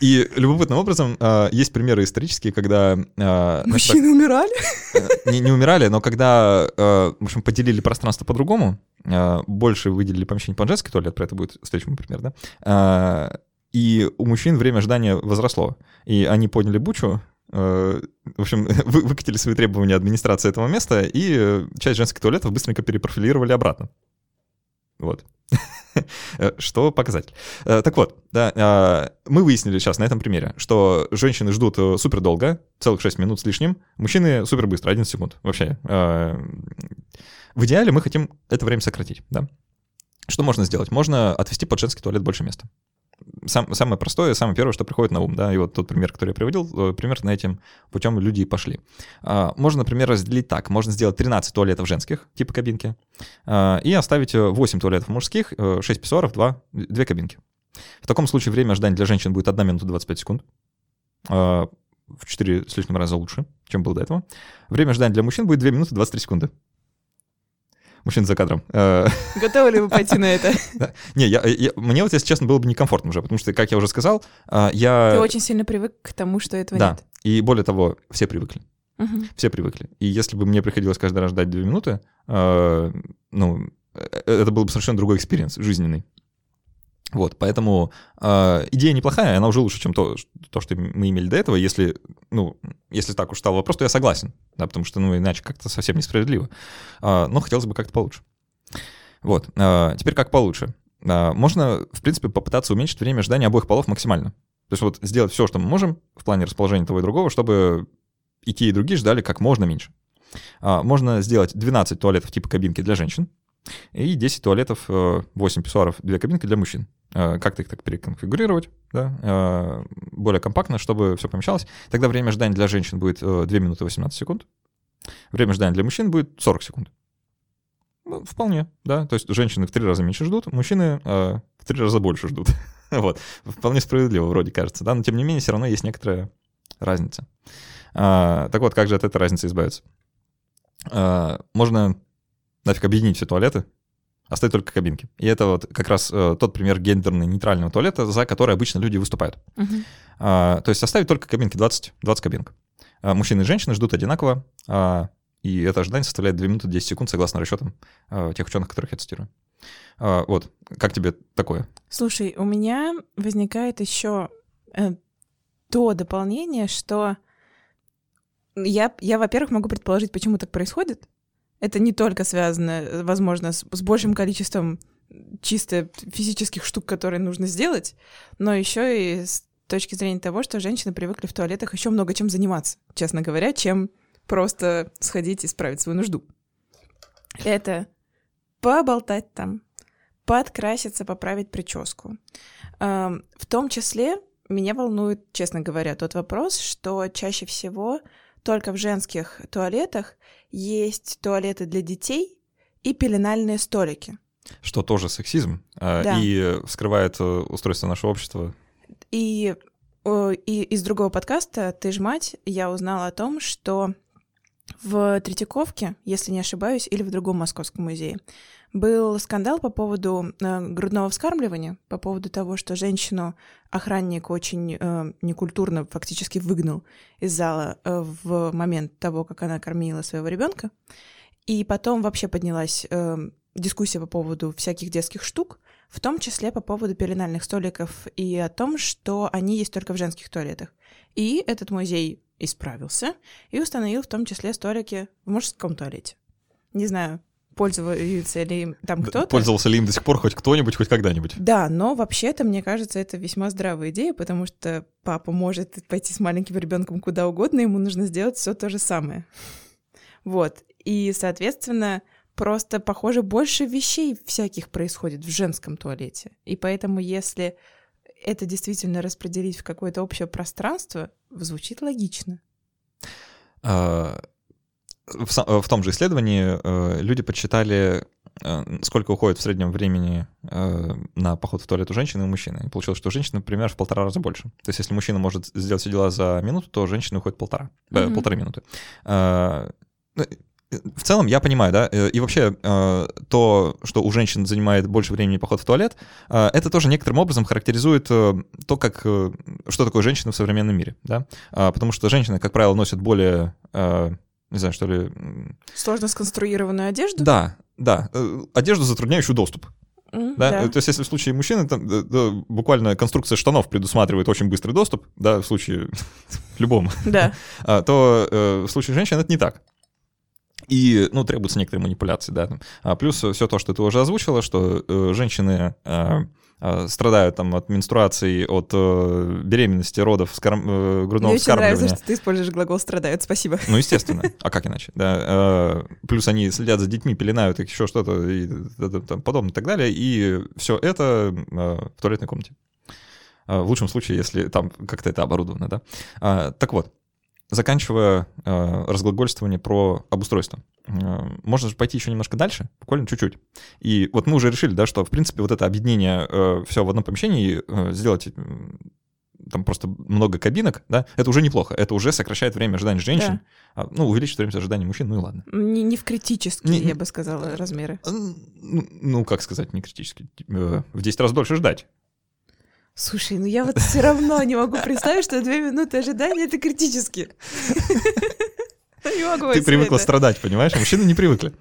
И- любопытным образом а, есть примеры исторические, когда... а, значит, так, Мужчины умирали? э, не, не умирали, но когда, э, в общем, поделили пространство по-другому, э, больше выделили помещение под женский туалет, про это будет следующий пример, да, э, и у мужчин время ожидания возросло, и они подняли бучу, э, в общем, [LAUGHS] вы- выкатили свои требования администрации этого места, и э, часть женских туалетов быстренько перепрофилировали обратно. Вот. [LAUGHS] Э, Что показатель. Э, Так вот, да, э, мы выяснили сейчас на этом примере, что женщины ждут э, супер долго, целых 6 минут с лишним, мужчины супер быстро, 11 секунд вообще. В идеале мы хотим это время сократить, да. Что можно сделать? Можно отвести под женский туалет больше места. Сам, самое простое, самое первое, что приходит на ум, да, и вот тот пример, который я приводил, э, примерно этим путем люди и пошли. А, Можно, например, разделить так. Можно сделать 13 туалетов женских, типа кабинки, а, и оставить э, 8 туалетов мужских, э, 6 писсуаров, 2, 2 кабинки. В таком случае время ожидания для женщин будет 1 минута 25 секунд. А, В 4 с лишним раза лучше, чем было до этого. Время ожидания для мужчин будет 2 минуты 23 секунды. Мужчина за кадром. Э, [LAUGHS] Готовы ли вы пойти на это? [LAUGHS] Не, я, я, мне вот, если честно, было бы некомфортно уже, потому что, как я уже сказал, э, я... Ты очень сильно привык к тому, что этого да. нет. И более того, все привыкли. Все привыкли. И если бы мне приходилось каждый раз ждать две минуты, э, ну, это был бы совершенно другой experience, жизненный. Вот, поэтому э, идея неплохая, она уже лучше, чем то, то, что мы имели до этого. Если, ну, если так уж стал вопрос, то я согласен, да, потому что, ну, иначе как-то совсем несправедливо. А, но хотелось бы как-то получше. Вот, а, теперь как получше. А, можно, в принципе, попытаться уменьшить время ожидания обоих полов максимально. То есть вот сделать все, что мы можем в плане расположения того и другого, чтобы и те, и другие ждали как можно меньше. Можно сделать 12 туалетов типа кабинки для женщин и 10 туалетов, э, 8 писсуаров, 2 кабинки для мужчин. Э, Как-то их так переконфигурировать, да, э, более компактно, чтобы все помещалось. Тогда время ожидания для женщин будет э, 2 минуты 18 секунд. Время ожидания для мужчин будет 40 секунд. Ну, вполне, да. То есть женщины в три раза меньше ждут, мужчины э, в три раза больше ждут. [LAUGHS] вот. Вполне справедливо вроде кажется, да, но тем не менее все равно есть некоторая разница. А, так вот, как же от этой разницы избавиться? А, можно нафиг объединить все туалеты, оставить только кабинки. И это вот как раз э, тот пример гендерно-нейтрального туалета, за который обычно люди выступают. Мгм. А, то есть оставить только кабинки, 20, 20 кабинок. А, мужчины и женщины ждут одинаково, а, и это ожидание составляет 2 минуты 10 секунд, согласно расчетам а, тех ученых, которых я цитирую. А, вот, как тебе такое? Слушай, у меня возникает еще э, то дополнение, что я, я, во-первых, могу предположить, почему так происходит. Это не только связано, э, возможно, с, с большим количеством чисто физических штук, которые нужно сделать, но еще и с точки зрения того, что женщины привыкли в туалетах еще много чем заниматься, честно говоря, чем просто сходить и справить свою нужду. Это поболтать там, подкраситься, поправить прическу. Эм, В том числе меня волнует, честно говоря, тот вопрос, что чаще всего только в женских туалетах есть туалеты для детей и пеленальные столики. Что тоже сексизм а, Да. и вскрывает э, устройство нашего общества. И, и из другого подкаста «Ты ж мать» я узнала о том, что в Третьяковке, если не ошибаюсь, или в другом московском музее, был скандал по поводу э, грудного вскармливания, по поводу того, что женщину охранник очень э, некультурно фактически выгнал из зала э, в момент того, как она кормила своего ребенка. И потом вообще поднялась э, дискуссия по поводу всяких детских штук, в том числе по поводу пеленальных столиков и о том, что они есть только в женских туалетах. И этот музей исправился и установил в том числе столики в мужском туалете. Не знаю, пользуется ли им там кто-то. Пользовался ли им до сих пор хоть кто-нибудь, хоть когда-нибудь? Да, но вообще-то, мне кажется, это весьма здравая идея, потому что папа может пойти с маленьким ребенком куда угодно, ему нужно сделать все то же самое. Вот. И, соответственно, просто, похоже, больше вещей всяких происходит в женском туалете. И поэтому, если это действительно распределить в какое-то общее пространство, звучит логично. А, В, са- в том же исследовании э, люди подсчитали, э, сколько уходит в среднем времени э, на поход в туалет у женщины и у мужчины. И получилось, что у женщины, например, в полтора раза больше. То есть если мужчина может сделать все дела за минуту, то женщина уходит полтора, э, Мгм. полторы минуты. А, ну, в целом я понимаю, да, э, и вообще э, то, что у женщин занимает больше времени поход в туалет, э, это тоже некоторым образом характеризует э, то, как, э, что такое женщина в современном мире, да, А, потому что женщины, как правило, носят более, э, не знаю, что ли, Сложно сконструированную одежду? да, да, э, одежду, затрудняющую доступ, М, да? да. То есть если в случае мужчины, там, э, да, буквально конструкция штанов предусматривает очень быстрый доступ, да, в случае [LAUGHS] любом, Да. а, то э, в случае женщин это не так. И, ну, требуются некоторые манипуляции, да. А плюс все то, что ты уже озвучила, что э, женщины э, страдают там от менструаций, от э, беременности, родов, скарм- э, грудного Мне очень нравится, что ты используешь глагол «страдают». Спасибо. Ну, естественно. А как иначе? Да. э, Плюс они следят за детьми, пеленают их, еще что-то и там подобное и так далее. И все это э, в туалетной комнате. Э, В лучшем случае, если там как-то это оборудовано, да. А, Так вот, заканчивая э, разглагольствование про обустройство, э, можно же пойти еще немножко дальше, буквально чуть-чуть. И вот мы уже решили, да, что, в принципе, вот это объединение все в одном помещении э, сделать м, там просто много кабинок, да, это уже неплохо, это уже сокращает время ожидания женщин, Да. а, ну, увеличит время ожидания мужчин, ну и ладно. Не, не в критические, Не- я бы сказала, размеры. Ну, как сказать, не критически, э, в 10 раз дольше ждать. Слушай, ну я вот все равно не могу представить, что две минуты ожидания это критически. Ты привыкла страдать, понимаешь, мужчины не привыкли.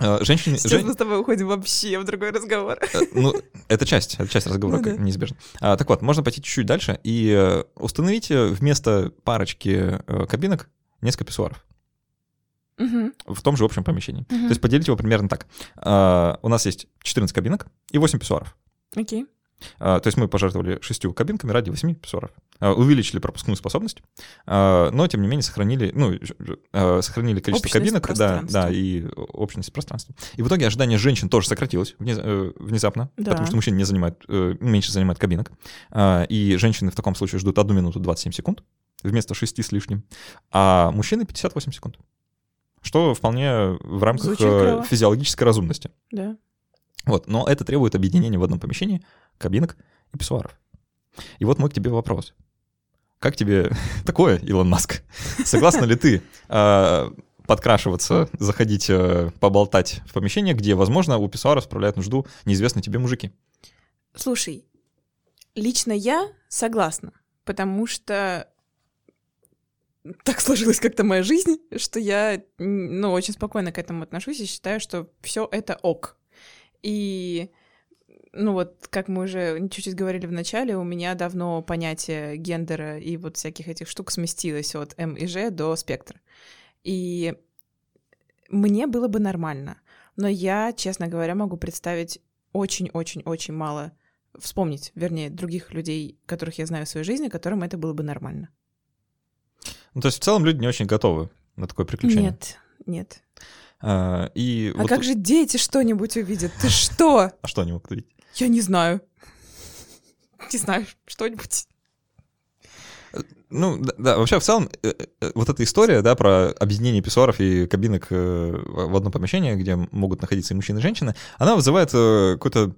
Э, Женщины, Сейчас жен- мы с тобой уходим вообще в другой разговор. Э, Ну, это часть, это часть разговора, Ну да. неизбежно. А, так вот, можно пойти чуть-чуть дальше и э, установить вместо парочки кабинок несколько писсуаров в том же общем помещении. То есть поделить его примерно так. А, у нас есть 14 кабинок и 8 писсуаров. Окей. А, то есть мы пожертвовали шестью кабинками ради 8 писсуаров. А, увеличили пропускную способность, а, но тем не менее сохранили, ну, сохранили количество Общность кабинок, да, да, и общность пространства. И в итоге ожидание женщин тоже сократилось э, внезапно, Да. потому что мужчины не занимают, э, меньше занимают кабинок. И женщины в таком случае ждут 1 минуту 27 секунд вместо 6 с лишним, а мужчины 58 секунд. Что вполне в рамках э, физиологической разумности. Да. Вот, но это требует объединения в одном помещении кабинок и писсуаров. И вот мой к тебе вопрос. Как тебе [LAUGHS] такое, Илон Маск? [LAUGHS] Согласна ли ты а, подкрашиваться, заходить, а, поболтать в помещение, где, возможно, у писсуаров справляют нужду неизвестные тебе мужики? Слушай, лично я согласна, потому что так сложилась как-то моя жизнь, что я, ну, очень спокойно к этому отношусь и считаю, что все это ок. И, ну вот, как мы уже чуть-чуть говорили в начале, у меня давно понятие гендера и вот всяких этих штук сместилось от М и Ж до спектра. И мне было бы нормально. Но я, честно говоря, могу представить очень-очень-очень мало вспомнить, вернее, других людей, которых я знаю в своей жизни, которым это было бы нормально. Ну, то есть в целом люди не очень готовы на такое приключение. Нет, нет. А, и А вот как же дети что-нибудь увидят? Ты что? А что они могут видеть? Я не знаю. Не знаю, что-нибудь. Ну, да, да, вообще в целом э, э, вот эта история, да, про объединение писсуаров и кабинок э, в в одно помещение, где могут находиться и мужчины, и женщины, она вызывает какой-то,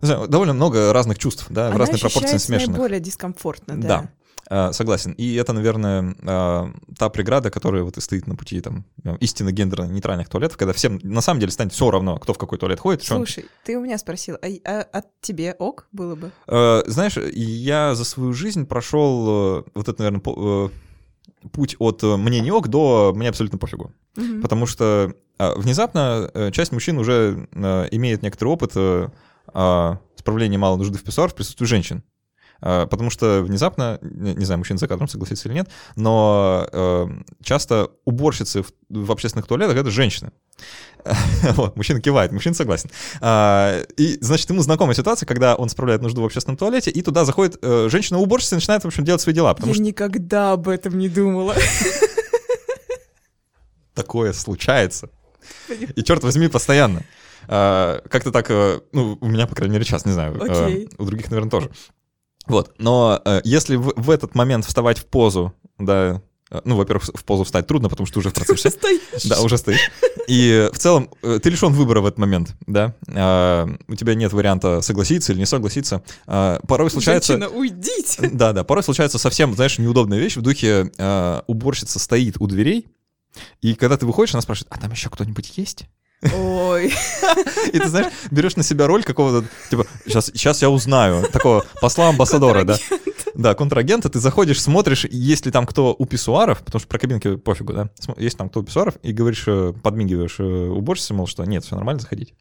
знаю, довольно много разных чувств, да, в Она разной пропорции смешанных. наиболее дискомфортно, да. Да. А, Согласен. И это, наверное, а, та преграда, которая вот и стоит на пути там э, истинно гендерно-нейтральных туалетов, когда всем на самом деле станет все равно, кто в какой туалет ходит. что он- Слушай, ты у меня спросил, а, а от тебе ок было бы? Э, Знаешь, я за свою жизнь прошел э, вот это, наверное, э, путь от э, мне не ок до мне абсолютно пофигу. Мгм. Потому что а, внезапно э, часть мужчин уже э, имеет некоторый опыт э, а, справления малой нужды в писсуар в присутствии женщин. А, Потому что внезапно, не знаю, мужчина за кадром согласится или нет, но э, часто уборщицы в, общественных туалетах — это женщины. [LAUGHS] Вот, мужчина кивает, мужчина согласен. А, И, значит, ему знакома ситуация, когда он справляет нужду в общественном туалете, и туда заходит э, женщина-уборщица и начинает, в общем, делать свои дела, потому Я что никогда об этом не думала. [LAUGHS] такое случается. И черт возьми, постоянно. Как-то так, э, ну, у меня, по крайней мере, сейчас, не знаю, э, Окей. у других, наверное, тоже. Вот, но э, если в, в этот момент вставать в позу, да, э, ну, во-первых, в позу встать трудно, потому что уже в процессе. Стоишь. Да, уже стоишь. И в целом э, ты лишен выбора в этот момент, да. А, У тебя нет варианта согласиться или не согласиться. А, Порой случается... Женщина, уйдите. [LAUGHS] Да, да, порой случается совсем, знаешь, неудобная вещь в духе э, уборщица стоит у дверей, и когда ты выходишь, она спрашивает, а там еще кто-нибудь есть? Ой. [LAUGHS] И ты, знаешь, берешь на себя роль какого-то, типа, сейчас, сейчас я узнаю, такого посла амбассадора, да? Да, контрагента, ты заходишь, смотришь, есть ли там кто у писсуаров, потому что про кабинки пофигу, да? Есть там кто у писсуаров, и говоришь, э, подмигиваешь э, уборщице, мол, что нет, все нормально, заходите.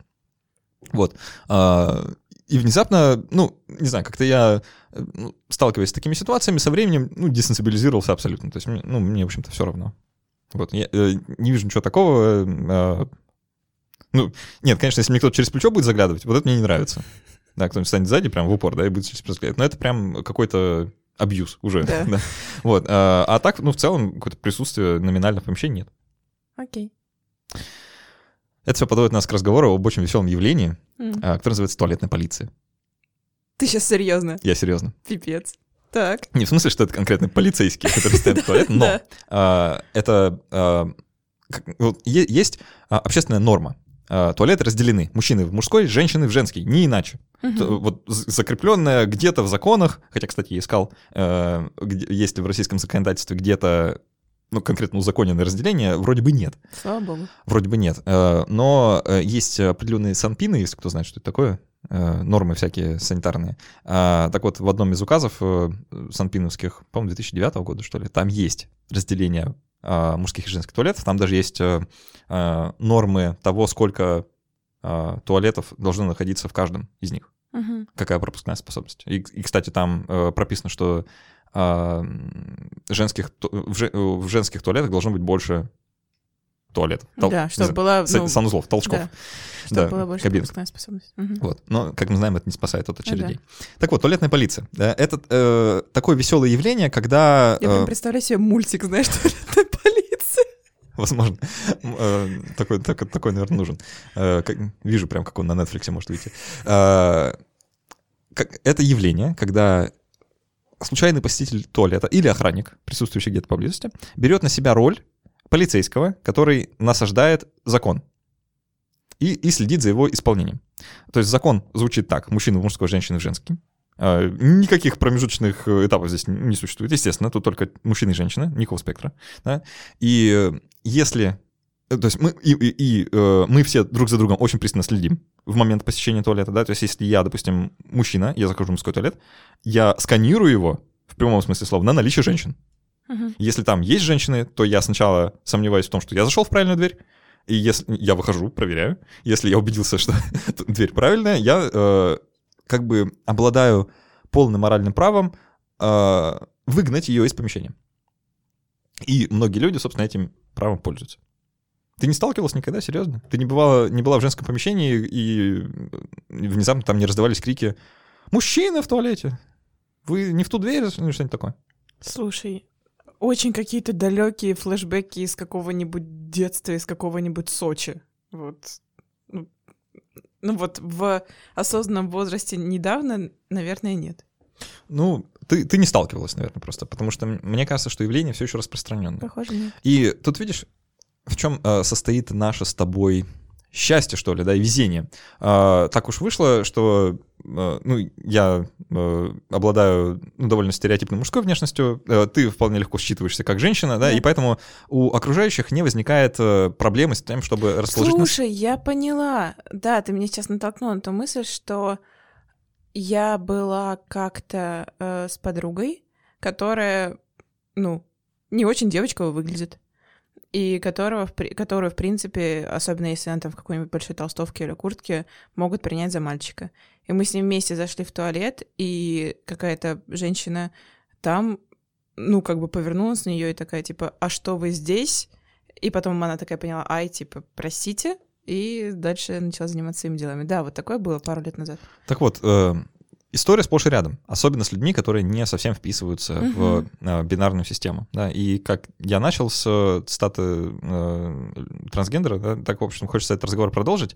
Вот. А, И внезапно, ну, не знаю, как-то я, э, ну, сталкиваясь с такими ситуациями, со временем, ну, десенсибилизировался абсолютно. То есть, ну, мне, в общем-то, все равно. Вот, я э, не вижу ничего такого. э, а, ну, нет, конечно, если мне кто-то через плечо будет заглядывать, вот это мне не нравится. Да, кто-нибудь станет сзади, прям в упор, да, и будет через плечо заглядывать. Но это прям какой-то абьюз уже. Да. [LAUGHS] да. Вот. А, а так, ну, в целом, какое-то присутствие номинально в помещении нет. Окей. Это все подводит нас к разговору об очень веселом явлении, а, которое называется туалетная полиция. Ты сейчас серьезно? Я серьезно. Пипец. Так. Не в смысле, что это конкретно полицейские, которые стоят в [LAUGHS] туалет, но а, это а, есть общественная норма. Э, туалеты разделены. Мужчины в мужской, женщины в женский, не иначе. Мгм. Вот закрепленное где-то в законах, хотя, кстати, я искал, э, где- есть ли в российском законодательстве где-то ну, конкретно узаконенное разделение, вроде бы нет. Слава богу. Вроде бы нет. Э, Но э, есть определенные санпины, если кто знает, что это такое, э, нормы всякие санитарные. А, Так вот, в одном из указов э, санпиновских, по-моему, 2009 года, что ли, там есть разделение а, мужских и женских туалетов. Там даже есть э, э, нормы того, сколько а, туалетов должно находиться в каждом из них Мгм. какая пропускная способность. И, и, кстати, там э, прописано, что а, женских, в женских туалетах должно быть больше туалетов. Тол- Да, чтобы была... ну, санузлов, толчков. да, чтобы Да, была больше кабинок. способность. Мгм. Вот. Но, как мы знаем, это не спасает от Ну очередей. Так вот, туалетная полиция. Да, Это э, такое веселое явление, когда... Я э, прям представляю себе мультик, знаешь, [LAUGHS] туалетной полиции. Возможно. Э, Такой, так- такой, наверное, нужен. Э, Вижу прям, как он на Netflix может выйти. Э, Это явление, когда случайный посетитель туалета или охранник, присутствующий где-то поблизости, берет на себя роль полицейского, который насаждает закон и, и следит за его исполнением. То есть закон звучит так, мужчина в мужской, женщина в женский. А, Никаких промежуточных э, этапов здесь не существует. Естественно, тут только мужчина и женщина, никакого спектра. Да? И э, если... э, То есть мы, и, и- и, мы все друг за другом очень пристально следим в момент посещения туалета, да, то есть если я, допустим, мужчина, я захожу в мужской туалет, я сканирую его, в прямом смысле слова, на наличие женщин. Мгм. Если там есть женщины, то я сначала сомневаюсь в том, что я зашел в правильную дверь, и если я выхожу, проверяю. Если я убедился, что [LAUGHS] дверь правильная, я э, как бы обладаю полным моральным правом э, выгнать ее из помещения. И многие люди, собственно, этим правом пользуются. Ты не сталкивалась никогда, серьезно? Ты не бывала, не была в женском помещении, и внезапно там не раздавались крики «Мужчина в туалете! Вы не в ту дверь?» или что-нибудь такое. Слушай, очень какие-то далекие флешбеки из какого-нибудь детства, из какого-нибудь Сочи. Вот. Ну, ну вот в осознанном возрасте недавно, наверное, нет. Ну, ты, ты не сталкивалась, наверное, просто, потому что мне кажется, что явление все еще распространенное. Похоже, нет. И тут видишь, в чем э, состоит наше с тобой счастье, что ли, да, и везение. А, так уж вышло, что э, ну, я э, обладаю ну, довольно стереотипной мужской внешностью, э, ты вполне легко считываешься как женщина, да, Да. и поэтому у окружающих не возникает э, проблемы с тем, чтобы расположить нас. Слушай, я поняла. Да, ты меня сейчас натолкнула на ту мысль, что я была как-то э, с подругой, которая, ну, не очень девочково выглядит. И которого, которую, в принципе, особенно если она там в какой-нибудь большой толстовке или куртке, могут принять за мальчика. И мы с ним вместе зашли в туалет, и какая-то женщина там, ну, как бы повернулась на нее и такая, типа, а что вы здесь? И потом она такая поняла, ай, типа, простите, и дальше начала заниматься своими делами. Да, вот такое было пару лет назад. Так вот, э, история сплошь и рядом, особенно с людьми, которые не совсем вписываются в Мгм. э, бинарную систему. Да, и как я начал с э, цитаты э, трансгендера, да, так, в общем, хочется этот разговор продолжить.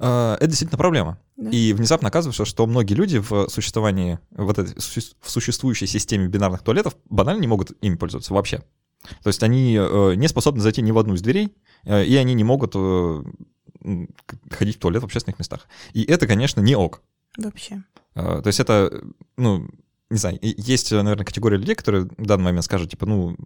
Э, это действительно проблема. Да. И внезапно оказывается, что многие люди в существовании, вот этой, в существующей системе бинарных туалетов банально не могут ими пользоваться вообще. То есть они э, не способны зайти ни в одну из дверей, э, и они не могут э, ходить в туалет в общественных местах. И это, конечно, не ок. Вообще. Э, То есть это, ну, не знаю, есть, наверное, категория людей, которые в данный момент скажут, типа, ну,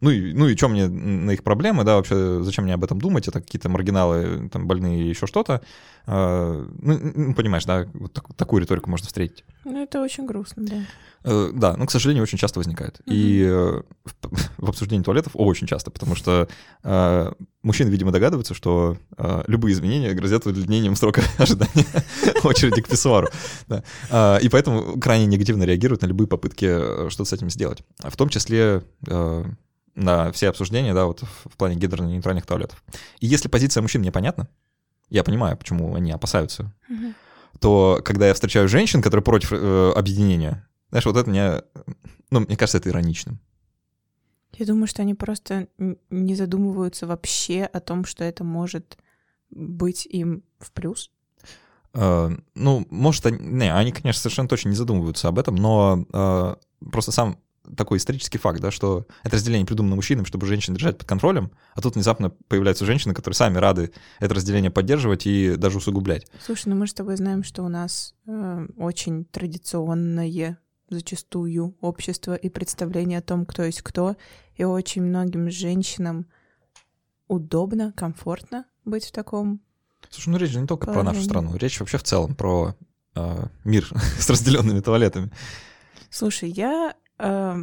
ну и, ну и что мне на их проблемы, да, вообще, зачем мне об этом думать, это какие-то маргиналы, там, больные, еще что-то. Э, Ну, ну, понимаешь, да, вот так- такую риторику можно встретить. Ну, это очень грустно, да. Э, Да, но, к сожалению, очень часто возникает. И э, в, [LAUGHS] в обсуждении туалетов очень часто, потому что э, мужчины, видимо, догадываются, что э, любые изменения грозят удлинением срока [LAUGHS] ожидания [LAUGHS] очереди к писсуару. А, И поэтому крайне негативно реагируют на любые попытки что-то с этим сделать. А В том числе на все обсуждения, да, вот в плане гендерно-нейтральных туалетов. И если позиция мужчин непонятна, я понимаю, почему они опасаются Мгм. то когда я встречаю женщин, которые против э, объединения, знаешь, вот это мне, ну, мне кажется, это ироничным. Я думаю, что они просто не задумываются вообще о том, что это может быть им в плюс. Э, ну, может, они, не, они, конечно, совершенно точно не задумываются об этом, но э, просто сам, такой исторический факт, да, что это разделение придумано мужчинами, чтобы женщин держать под контролем, а тут внезапно появляются женщины, которые сами рады это разделение поддерживать и даже усугублять. Слушай, ну мы с тобой знаем, что у нас э, очень традиционное зачастую общество и представление о том, кто есть кто, и очень многим женщинам удобно, комфортно быть в таком. Слушай, ну речь же не только положении. про нашу страну, речь вообще в целом про э, мир [LAUGHS] с разделенными туалетами. Слушай, я э,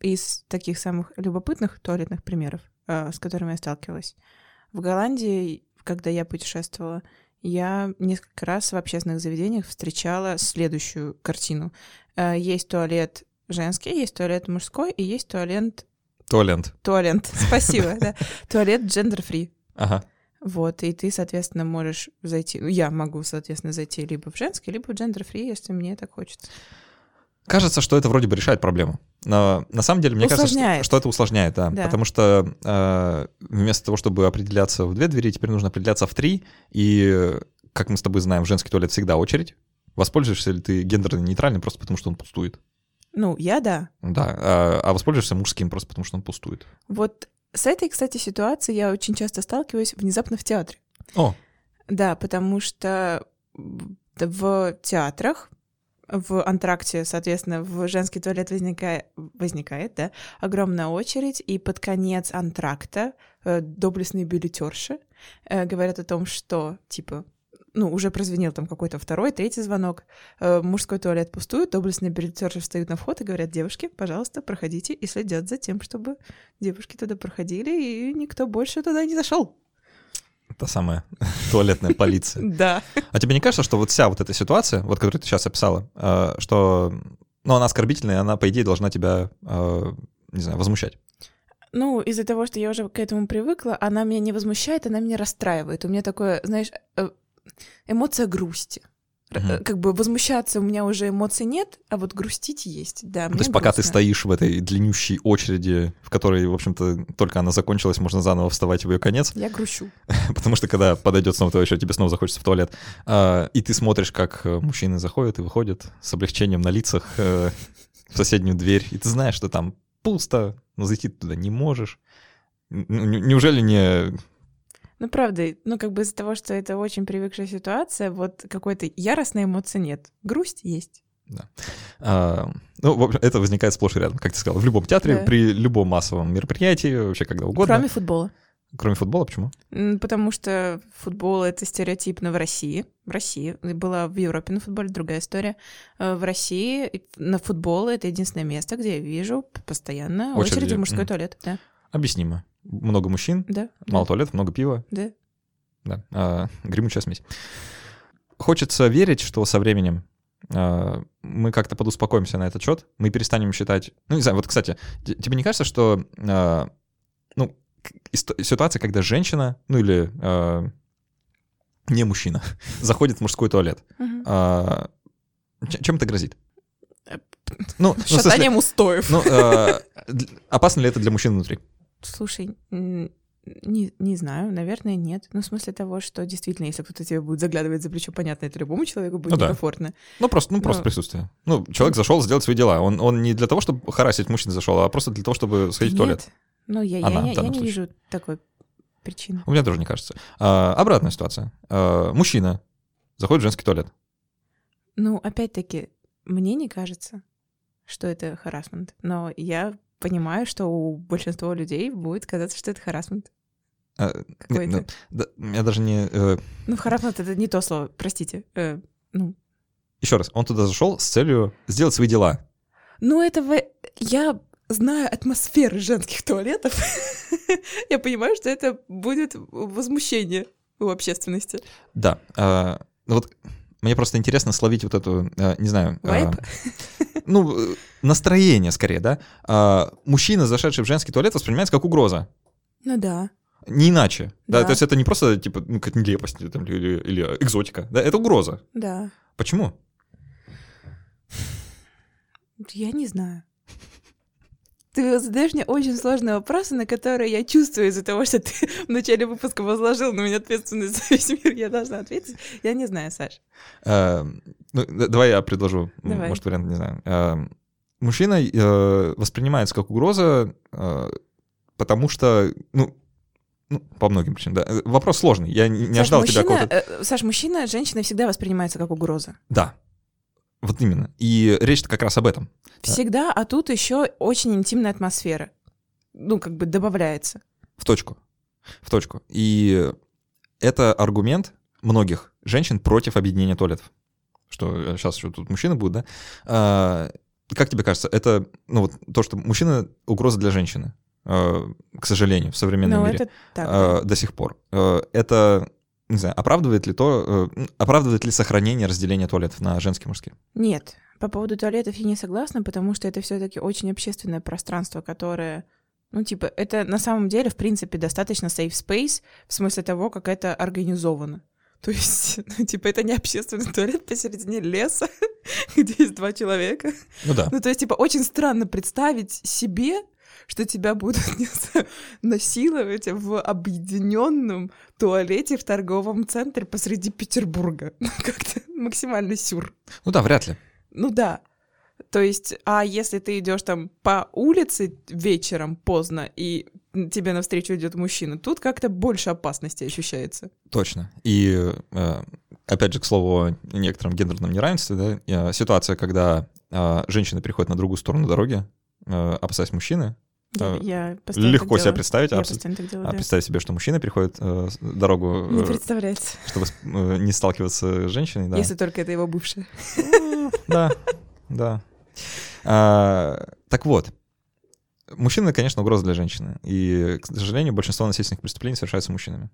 из таких самых любопытных туалетных примеров, э, с которыми я сталкивалась, в Голландии, когда я путешествовала, я несколько раз в общественных заведениях встречала следующую картину. Э, есть туалет женский, есть туалет мужской и есть туалет... Туалет. Туалет, [LAUGHS] спасибо, да. Туалет gender-free. Ага. Вот, и ты, соответственно, можешь зайти... Ну, я могу, соответственно, зайти либо в женский, либо в gender-free, если мне так хочется. Кажется, что это вроде бы решает проблему. Но на самом деле, мне усложняет. кажется, что, что это усложняет, да. да. Потому что э, вместо того, чтобы определяться в две двери, теперь нужно определяться в три. И, как мы с тобой знаем, в женский туалет всегда очередь. Воспользуешься ли ты гендерно нейтральным просто потому, что он пустует? Ну, я да. Да, а, а воспользуешься мужским просто потому, что он пустует. Вот с этой, кстати, ситуацией я очень часто сталкиваюсь внезапно в театре. О. Да, потому что в театрах в антракте, соответственно, в женский туалет возникает, возникает да, огромная очередь, и под конец антракта э, доблестные билетерши э, говорят о том, что, типа, ну, уже прозвенел там какой-то второй, третий звонок, э, мужской туалет пустует, доблестные билетерши встают на вход и говорят, девушки, пожалуйста, проходите, и следят за тем, чтобы девушки туда проходили, и никто больше туда не зашел та самая [LAUGHS] туалетная полиция. [LAUGHS] Да. А тебе не кажется, что вот вся вот эта ситуация, вот которую ты сейчас описала, э, что, ну, она оскорбительная, она, по идее, должна тебя, э, не знаю, возмущать? Ну, из-за того, что я уже к этому привыкла, она меня не возмущает, она меня расстраивает. У меня такое, знаешь, э, эмоция грусти. Угу. Как бы возмущаться у меня уже эмоций нет, а вот грустить есть, да. Ну, то есть пока ты стоишь в этой длиннющей очереди, в которой, в общем-то, только она закончилась, можно заново вставать в ее конец. Я грущу. [LAUGHS] Потому что когда подойдет снова твоя очередь, тебе снова захочется в туалет. А, и ты смотришь, как э, мужчины заходят и выходят с облегчением на лицах э, в соседнюю дверь, и ты знаешь, что там пусто, но зайти туда не можешь. Неужели не ну, правда, ну, как бы из-за того, что это очень привыкшая ситуация, вот какой-то яростной эмоции нет. Грусть есть. Да. А, ну, в общем, это возникает сплошь и рядом, как ты сказал, в любом театре, да. при любом массовом мероприятии, вообще когда угодно. Кроме футбола. Кроме футбола, почему? Потому что футбол — это стереотипно в России. В России. Была в Европе на футболе другая история. Э, в России на футбол — это единственное место, где я вижу постоянно очередь, очередь в мужской mm. туалет. Да. Объяснимо много мужчин, да, мало да. туалетов, много пива. Да. Да, а, гремучая смесь. Хочется верить, что со временем а, мы как-то подуспокоимся на этот счет, мы перестанем считать... Ну, не знаю, вот, кстати, тебе не кажется, что, а, ну, ситуация, когда женщина, ну, или а, не мужчина, [LAUGHS] заходит в мужской туалет, чем это грозит? Ну, [LAUGHS] Шатанием ну, устоев. Ну, [LAUGHS] опасно ли это для мужчин внутри? Слушай, не, не знаю, наверное, нет. Ну, в смысле того, что действительно, если кто-то тебе будет заглядывать за плечо, понятно, это любому человеку будет ну, некомфортно. Да. Ну, просто, ну, просто Но... присутствие. Ну, человек зашел сделать свои дела. Он, он не для того, чтобы харасить мужчин зашел, а просто для того, чтобы сходить нет. в туалет. Ну, я, Она, я, я, я не вижу такой причины. У меня тоже не кажется. А, обратная ситуация. А, мужчина заходит в женский туалет. Ну, опять-таки, мне не кажется, что это харасмент. Но я понимаю, что у большинства людей будет казаться, что это харасмент. А, Какой-то. Ну, да, я даже не... Э... Ну, харасмент — это не то слово, простите. Э, ну. Еще раз, он туда зашел с целью сделать свои дела. Ну, это... В... Я знаю атмосферы женских туалетов. [LAUGHS] я понимаю, что это будет возмущение у общественности. Да. Э, вот мне просто интересно словить вот эту, э, не знаю... Вайп? Э, [LAUGHS] ну, настроение скорее, да? Э, мужчина, зашедший в женский туалет, воспринимается как угроза. Ну да. Не иначе. Да. да то есть это не просто, типа, ну, как нелепость там, или, или экзотика. Да, это угроза. Да. Почему? Я не знаю. Ты задаешь мне очень сложные вопросы, на которые я чувствую из-за того, что ты [LAUGHS] в начале выпуска возложил на меня ответственность за весь мир, я должна ответить. Я не знаю, Саш. Эм, ну, давай я предложу, может, вариант, не знаю. Эм, мужчина э, воспринимается как угроза, э, потому что, ну, ну, по многим причинам, да. Вопрос сложный. Я не, не Саш, ожидал мужчина, тебя какого-то... Э, Саш, мужчина, женщина всегда воспринимается как угроза. Да. Вот именно. И речь-то как раз об этом. Всегда, а тут еще очень интимная атмосфера. Ну, как бы добавляется. В точку. В точку. И это аргумент многих женщин против объединения туалетов. Что сейчас э, еще тут мужчины будут, да? А, как тебе кажется, это ну, вот то, что мужчина угроза для женщины, а, к сожалению, в современном ну, мире это так, а, до сих пор. А, это не знаю, оправдывает ли то, э, оправдывает ли сохранение разделения туалетов на женские и мужские? Нет, по поводу туалетов я не согласна, потому что это все-таки очень общественное пространство, которое, ну, типа, это на самом деле, в принципе, достаточно safe space в смысле того, как это организовано. [LAUGHS] То есть, ну, типа, это не общественный туалет посередине леса, [LAUGHS] где есть два человека. Ну да. Ну, то есть, типа, очень странно представить себе, что тебя будут [LAUGHS] знаю, насиловать в объединенном туалете в торговом центре посреди Петербурга. [LAUGHS] Как-то максимально сюр. Ну да, вряд ли. Ну да. То есть, а если ты идешь там по улице вечером поздно, и тебе навстречу идет мужчина, тут как-то больше опасности ощущается. Точно. И э, опять же, к слову о некотором гендерном неравенстве, да, э, ситуация, когда э, женщина переходит на другую сторону дороги, опасаясь мужчины, да, я легко себе представить, я а, делаю, а да. представить себе, что мужчина переходит э, дорогу, не представляется, чтобы э, не сталкиваться с женщиной, да. Если только это его бывшая. Да, да. А, так вот, Мужчина, конечно, угроза для женщины. И, к сожалению, большинство насильственных преступлений совершаются мужчинами.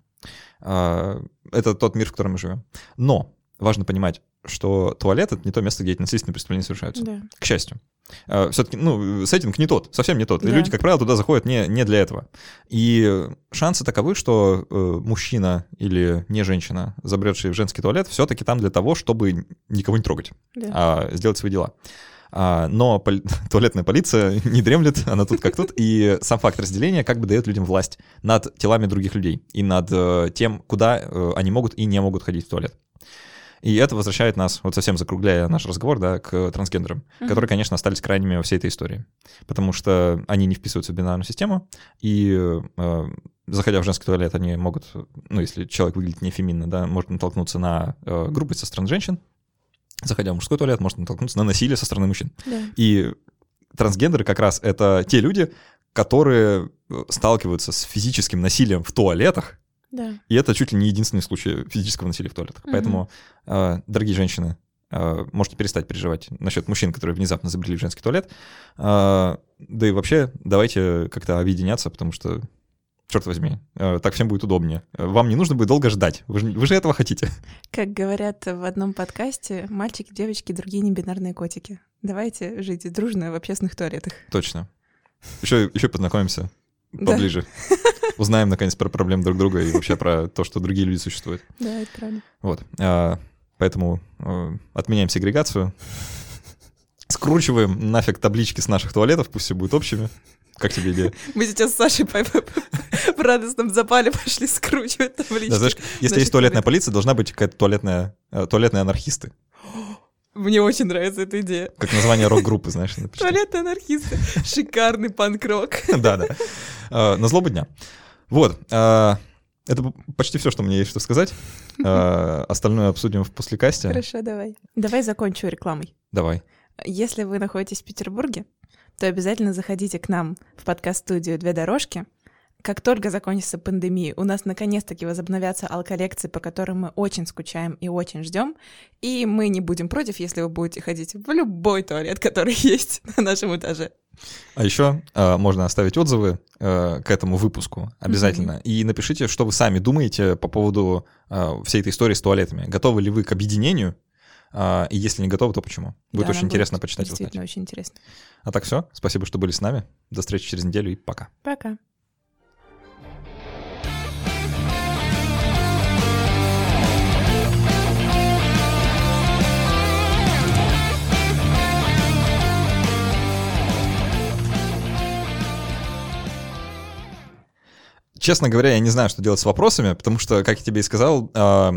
А, это тот мир, в котором мы живем. Но важно понимать, что туалет — это не то место, где эти насильственные преступления совершаются. Да. К счастью. А, Все-таки, ну, сеттинг не тот, совсем не тот. Да. И люди, как правило, туда заходят не, не для этого. И шансы таковы, что э, мужчина или не женщина, забредший в женский туалет, все-таки там для того, чтобы никого не трогать, да. а сделать свои дела. А, но поли- [LAUGHS] туалетная полиция не дремлет, она тут как тут, и сам факт разделения как бы дает людям власть над телами других людей и над э, тем, куда э, они могут и не могут ходить в туалет. И это возвращает нас, вот совсем закругляя наш разговор, да, к трансгендерам, mm-hmm. которые, конечно, остались крайними во всей этой истории. Потому что они не вписываются в бинарную систему, и э, заходя в женский туалет, они могут, ну, если человек выглядит не феминно, да, может натолкнуться на э, группы со стороны женщин, заходя в мужской туалет, может натолкнуться на насилие со стороны мужчин. Да. И трансгендеры как раз это те люди, которые э, сталкиваются с физическим насилием в туалетах, да. И это чуть ли не единственный случай физического насилия в туалетах. Угу. Поэтому, э, дорогие женщины, э, можете перестать переживать насчет мужчин, которые внезапно забрели в женский туалет. Э, да и вообще, давайте как-то объединяться, потому что черт возьми, так всем будет удобнее. Вам не нужно будет долго ждать. Вы же, вы же этого хотите. Как говорят в одном подкасте, мальчики, девочки, другие небинарные котики. Давайте жить дружно в общественных туалетах. Точно. Еще, еще познакомимся поближе. Да. [LAUGHS] Узнаем, наконец, про проблемы друг друга и вообще про то, что другие люди существуют. Да, это правда. Вот. А, поэтому а, отменяем сегрегацию, скручиваем нафиг таблички с наших туалетов, пусть все будет общими. Как тебе идея? Мы сейчас с Сашей в радостном запале пошли скручивать таблички. Да, знаешь, если есть туалетная полиция, должна быть какая-то туалетная, э, туалетные анархисты. Мне очень нравится эта идея. Как название рок-группы, знаешь. Туалетные анархисты. Шикарный панк-рок. [LAUGHS] Да-да. А, на злобу дня. Вот. А, это почти все, что мне есть что сказать. А, остальное обсудим в послекасте. Хорошо, давай. Давай закончу рекламой. Давай. Если вы находитесь в Петербурге, то обязательно заходите к нам в подкаст-студию «Две дорожки», как только закончится пандемия, у нас наконец-таки возобновятся алколлекции, по которым мы очень скучаем и очень ждем. И мы не будем против, если вы будете ходить в любой туалет, который [LAUGHS] есть на нашем этаже. А еще э, можно оставить отзывы э, к этому выпуску обязательно. Mm-hmm. И напишите, что вы сами думаете по поводу э, всей этой истории с туалетами. Готовы ли вы к объединению? Э, и если не готовы, то почему? Будет да, очень интересно будет почитать. Действительно, очень интересно. А так все. Спасибо, что были с нами. До встречи через неделю и пока. Пока. Честно говоря, я не знаю, что делать с вопросами, потому что, как я тебе и сказал, а,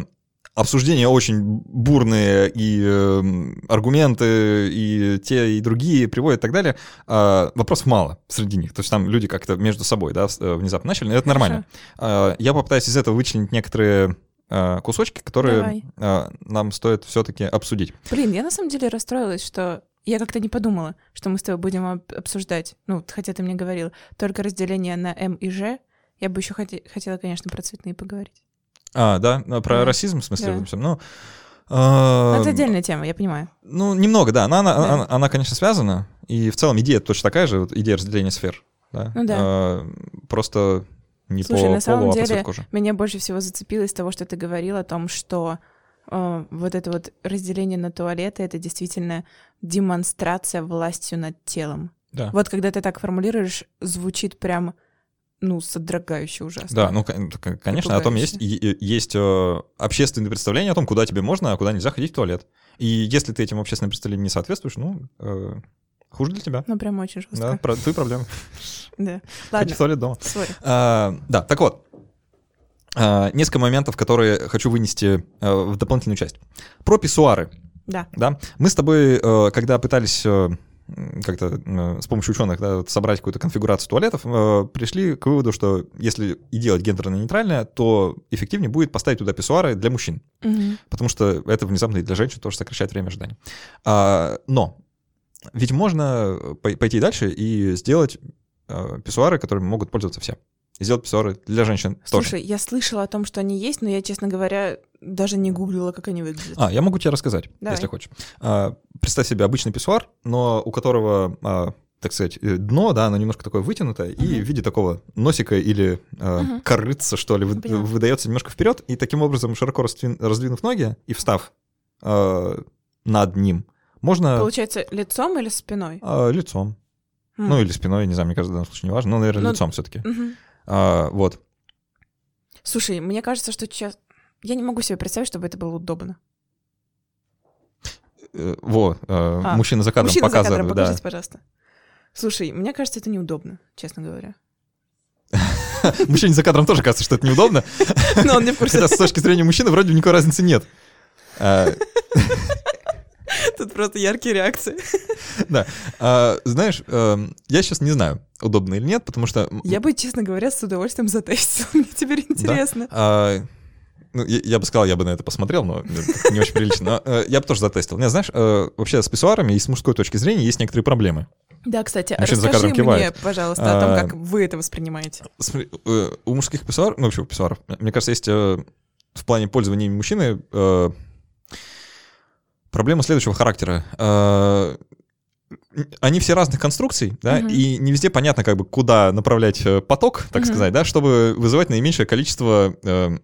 обсуждения очень бурные, и э, аргументы, и те, и другие приводят и так далее, э, вопросов мало среди них. То есть там люди как-то между собой, да, э, внезапно начали, но это Хорошо. нормально. Э, я попытаюсь из этого вычленить некоторые э, кусочки, которые э, нам стоит все-таки обсудить. Блин, я на самом деле расстроилась, что я как-то не подумала, что мы с тобой будем обсуждать, ну, хотя ты мне говорил, только разделение на М и Ж. Я бы еще хоте- хотела, конечно, про цветные поговорить. А, да? Ну, про да. расизм, в смысле? Да. Ну, э, это отдельная тема, я понимаю. Ну, немного, да. Она, она, да. она, она, конечно, связана. И в целом идея точно такая же, вот идея разделения сфер. Да? Ну да. А, просто не Слушай, по на самом полу, деле, а по меня больше всего зацепило из того, что ты говорил о том, что э, вот это вот разделение на туалеты — это действительно демонстрация властью над телом. Да. Вот когда ты так формулируешь, звучит прям ну, содрогающе ужасно. Да, ну, конечно, о том есть, есть э, общественное представление о том, куда тебе можно, а куда нельзя ходить в туалет. И если ты этим общественным представлением не соответствуешь, ну, э, хуже для тебя. Ну, прям очень жестко. Да, про, ты проблема. [LAUGHS] Да. Ладно. В туалет дома. А, да, так вот. А, несколько моментов, которые хочу вынести а, в дополнительную часть. Про писсуары. Да. Да. Мы с тобой, э, когда пытались как-то э, с помощью ученых да, собрать какую-то конфигурацию туалетов, э, пришли к выводу, что если и делать гендерно-нейтральное, то эффективнее будет поставить туда писсуары для мужчин. Угу. Потому что это внезапно и для женщин тоже сокращает время ожидания. А, но ведь можно пойти дальше и сделать э, писсуары, которыми могут пользоваться все сделать писсуары для женщин Слушай, тоже. я слышала о том, что они есть, но я, честно говоря, даже не гуглила, как они выглядят. А, я могу тебе рассказать, Давай. если хочешь. А, представь себе обычный писсуар, но у которого, а, так сказать, э, дно, да, оно немножко такое вытянутое, uh-huh. и в виде такого носика или uh-huh. корыца, что ли, вы, выдается немножко вперед, и таким образом, широко раздвин, раздвинув ноги и встав над ним, можно... Получается, лицом или спиной? Лицом. Mm. Ну, или спиной, не знаю, мне кажется, в данном случае не важно, но, наверное, но... лицом все-таки. Uh-huh. А, вот. Слушай, мне кажется, что сейчас... Я не могу себе представить, чтобы это было удобно. Э, во, э, а, мужчина за кадром мужчина показывает. За кадром, покажите, да. пожалуйста. Слушай, мне кажется, это неудобно, честно говоря. [LAUGHS] Мужчине за кадром тоже кажется, что это неудобно. [LAUGHS] Но он не в курсе. [LAUGHS] Хотя с точки зрения мужчины вроде никакой разницы нет. А, [LAUGHS] Тут просто яркие реакции. [LAUGHS] Да. А, знаешь, эм, я сейчас не знаю, удобно или нет, потому что... Я бы, честно говоря, с удовольствием затестил. [LAUGHS] Мне теперь интересно. Да? А, ну, я, я бы сказал, я бы на это посмотрел, но не очень прилично. Но э, я бы тоже затестил. Не, знаешь, э, вообще с писсуарами и с мужской точки зрения есть некоторые проблемы. Да, кстати, Мужчина расскажи мне, кивает. пожалуйста, о том, а, как вы это воспринимаете. Смотри, э, у мужских писсуаров, ну вообще у писсуаров, мне кажется, есть в плане пользования мужчины проблема следующего характера. Э, они все разных конструкций, да, uh-huh. и не везде понятно, как бы, куда направлять э, поток, так uh-huh. сказать, да, чтобы вызывать наименьшее количество э,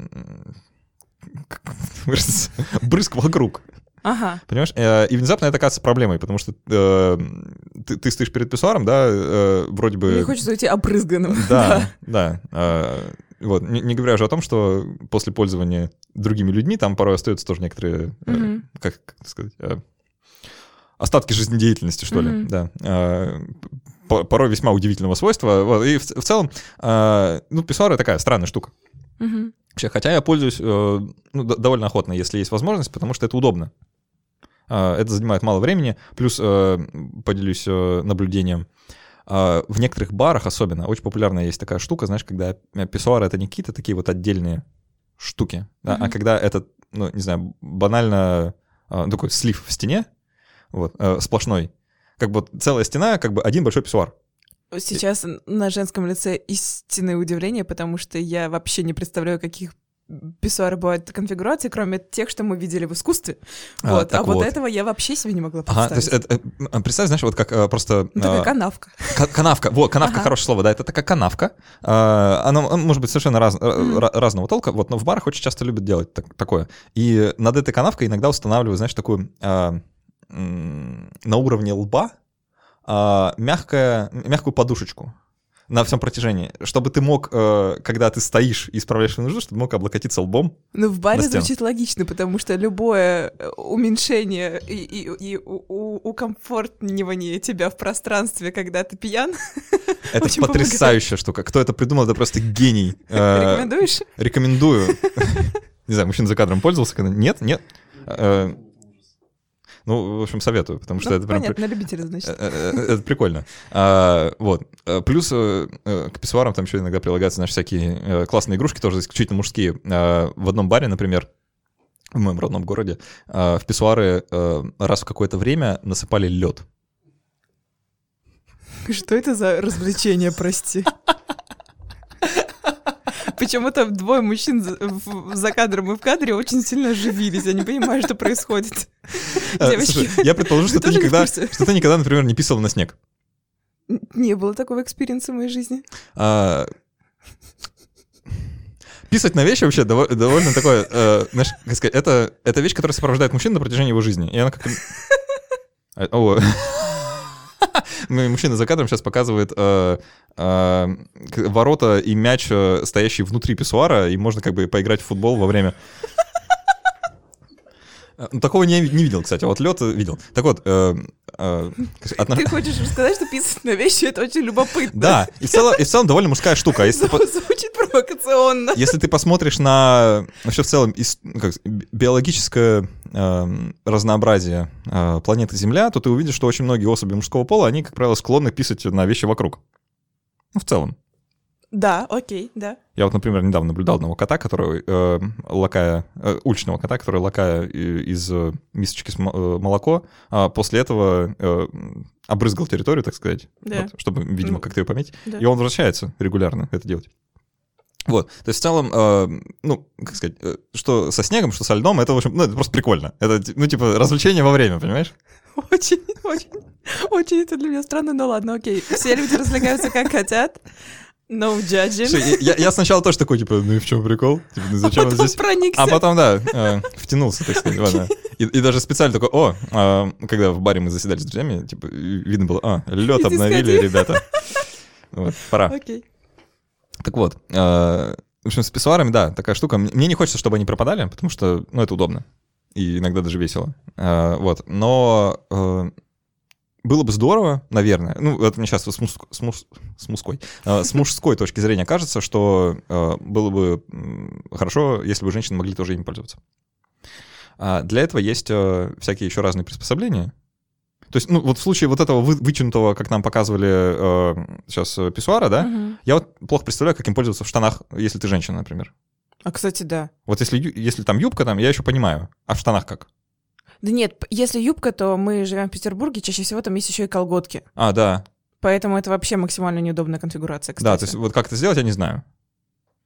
[LAUGHS] брызг вокруг. Ага. Понимаешь? Э, и внезапно это оказывается проблемой, потому что э, ты, ты стоишь перед писсуаром, да, э, вроде бы... Мне хочется уйти обрызганным. [LAUGHS] Да, да. Э, вот, не, не говоря уже о том, что после пользования другими людьми там порой остаются тоже некоторые, mm-hmm. э, как, как сказать, э, остатки жизнедеятельности, что mm-hmm. ли, да. Э, порой весьма удивительного свойства. Вот, и в, в целом, э, ну, писсуары такая странная штука. Mm-hmm. Вообще, хотя я пользуюсь э, ну, довольно охотно, если есть возможность, потому что это удобно. Э, это занимает мало времени, плюс э, поделюсь э, наблюдением. А, в некоторых барах особенно очень популярная есть такая штука, знаешь, когда писсуары — это не какие-то такие вот отдельные штуки, да, mm-hmm. а когда это, ну, не знаю, банально а, такой слив в стене, вот, э, сплошной, как бы целая стена, как бы один большой писсуар. Сейчас на женском лице истинное удивление, потому что я вообще не представляю, каких писсуары бывают конфигурации, кроме тех, что мы видели в искусстве. А, вот. А вот, вот этого я вообще себе не могла представить. Ага, то есть, это, э, представь, знаешь, вот как э, просто... Ну, такая канавка. Канавка, вот, канавка, ага. хорошее слово, да, это такая канавка. А, она может быть совершенно раз, mm. разного толка, вот, но в барах очень часто любят делать так, такое. И над этой канавкой иногда устанавливают, знаешь, такую а, на уровне лба а, мягкая, мягкую подушечку на всем протяжении, чтобы ты мог, э, когда ты стоишь и исправляешь нужду, чтобы ты мог облокотиться лбом. Ну, в баре звучит логично, потому что любое э, уменьшение и, и, и у, укомфортнивание тебя в пространстве, когда ты пьян. Это потрясающая штука. Кто это придумал, это просто гений. [LAUGHS] Э, Рекомендуешь? Рекомендую. [LAUGHS] Не знаю, мужчина за кадром пользовался когда Нет, нет. Э, ну, в общем, советую, потому что Ну, это прям... при- понятно, на любителя, значит. Э, э, Это прикольно. А, Вот. Э, Плюс э, э, к писсуарам там еще иногда прилагаются наши всякие э, классные игрушки, тоже исключительно мужские. А, В одном баре, например, в моем родном городе, а, в писсуары э, раз в какое-то время насыпали лед. Что это за развлечение, прости? Почему-то двое мужчин за- в- за кадром и в кадре очень сильно оживились. Я не понимаю, что происходит. [LAUGHS] А, Девочки, я предположу, что ты никогда, что ты никогда, например, не писал на снег. Не было такого experience а в моей жизни. А, Писать на вещи вообще дово- довольно такое, э, знаешь, как сказать, это, это вещь, которая сопровождает мужчину на протяжении его жизни. И она как-то... [LAUGHS] [LAUGHS] Мой мужчина за кадром сейчас показывает э, э, ворота и мяч, э, стоящий внутри писсуара, и можно как бы поиграть в футбол во время... Э, ну, Такого не, не видел, кстати, а вот лед видел. Так вот, э, э, отно- Ты хочешь сказать, что писать на вещи — это очень любопытно. да, и в, целом, и в целом довольно мужская штука. [LAUGHS] Если, по- Звучит провокационно. если ты посмотришь на вообще в целом ну, как, би- биологическое эм, разнообразие э, планеты Земля, то ты увидишь, что очень многие особи мужского пола, они, как правило, склонны писать на вещи вокруг. Ну, в целом. Да, окей, да. Я вот, например, недавно наблюдал одного кота, который, э, лакая, э, уличного кота, который, лакая из э, мисочки с э, молоко, а после этого э, обрызгал территорию, так сказать, Да. вот, чтобы, видимо, как-то ее пометить. да. И он возвращается регулярно это делать. Вот, то есть в целом, э, ну, как сказать, э, что со снегом, что со льдом, это, в общем, ну, это просто прикольно. Это, ну, типа, развлечение во время, понимаешь? Очень, очень, очень это для меня странно, но ладно, окей. Все люди развлекаются как хотят. No judging. Слушай, Я, я сначала тоже такой, типа, ну и в чем прикол? Типа, ну зачем он Потом здесь? проникся. А потом, да, э, втянулся, так сказать, ладно. И, и даже специально такой, о, а, когда в баре мы заседали с друзьями, типа, видно было, а, лед обновили, сходи. ребята. Вот, пора. Окей. Так вот, э, в общем, с писсуарами, да, такая штука. Мне мне не хочется, чтобы они пропадали, потому что, ну, это удобно. И иногда даже весело. Э, Вот, но э, было бы здорово, наверное, ну, это мне сейчас с, муск- с мус- с мужской, э, с мужской точки зрения кажется, что э, было бы хорошо, если бы женщины могли тоже им пользоваться. А Для этого есть э, всякие еще разные приспособления. То есть, ну, вот в случае вот этого вы- вытянутого, как нам показывали э, сейчас, писсуара, да, Мгм. я вот плохо представляю, как им пользоваться в штанах, если ты женщина, например. А, кстати, да. Вот если, если там юбка, там, я еще понимаю. А в штанах как? Да нет, если юбка, то мы живем в Петербурге, чаще всего там есть еще и колготки. А, да. Поэтому это вообще максимально неудобная конфигурация, кстати. Да, то есть вот как это сделать, я не знаю.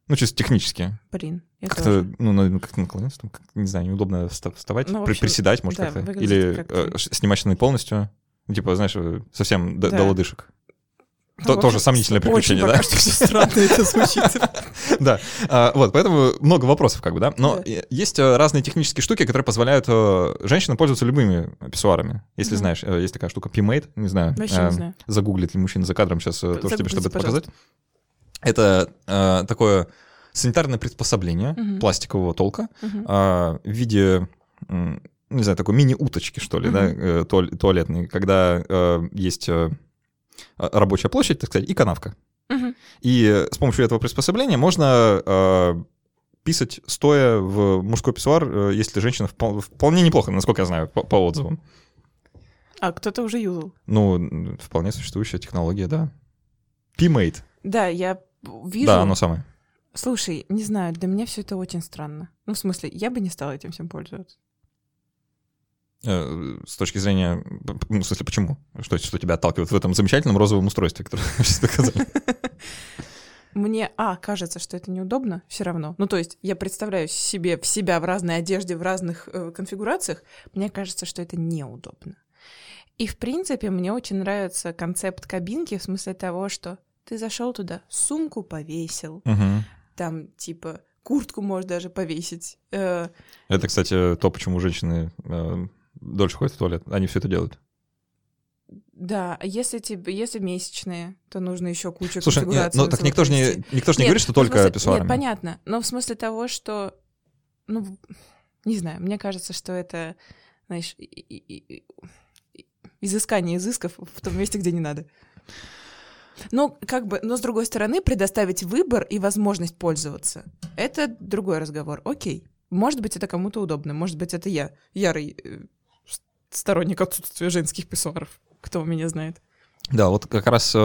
Ну, чисто технически. Блин, я Как-то, тоже. ну, как-то наклоняться, там, как- не знаю, неудобно вста- вставать, Ну, общем, приседать, может, да, как-то. Или как-то- э, снимать штаны полностью. Типа, знаешь, э, совсем до, Да. до лодыжек. Ну, То- в тоже сомнительное приключение, да? пока что странно это звучит. [LAUGHS] Да, а, вот, поэтому много вопросов, как бы, да. Но есть э, разные технические штуки, которые позволяют э, женщинам пользоваться любыми писсуарами. Если знаешь, э, есть такая штука P-Mate, не знаю. Э, знаю. Загуглит ли мужчина за кадром сейчас тоже тебе, чтобы это показать. Это такое санитарное приспособление пластикового толка а, в виде, не знаю, такой мини-уточки, что ли, да, туалетной, когда есть рабочая площадь, так сказать, и канавка. Мгм. И э, с помощью этого приспособления можно э, писать стоя в мужской писсуар, э, если женщина впол- вполне неплохо, насколько я знаю, по, по отзывам. А, кто-то уже юзал. Ну, вполне существующая технология, да. P-Mate. Да, я вижу. Да, оно самое. Слушай, не знаю, для меня все это очень странно. Ну, в смысле, я бы не стала этим всем пользоваться. Э, С точки зрения... Ну, в смысле, почему? Что, что тебя отталкивает в этом замечательном розовом устройстве, которое вы сейчас показали? [LAUGHS] Мне, а, кажется, что это неудобно все равно. Ну, то есть я представляю себе в себя в разной одежде, в разных э, конфигурациях. Мне кажется, что это неудобно. И, в принципе, мне очень нравится концепт кабинки в смысле того, что ты зашел туда, сумку повесил, Мгм. там, типа, куртку можешь даже повесить. Э, Это, кстати, то, почему женщины э, дольше ходят в туалет. Они все это делают. да, а если тебе, если месячные, то нужно еще кучу Слушай, нет, ну так никто же не, никто же не Нет, говорит, что ну, только смысле- писсуарами. Нет, понятно. Но в смысле того, что... Ну, не знаю, мне кажется, что это, знаешь, и- и- и- изыскание изысков в том месте, где не надо. Ну, как бы, но с другой стороны, предоставить выбор и возможность пользоваться — это другой разговор. Окей. Может быть, это кому-то удобно, может быть, это я, ярый э, сторонник отсутствия женских писсуаров, кто меня знает. Да, вот как раз э,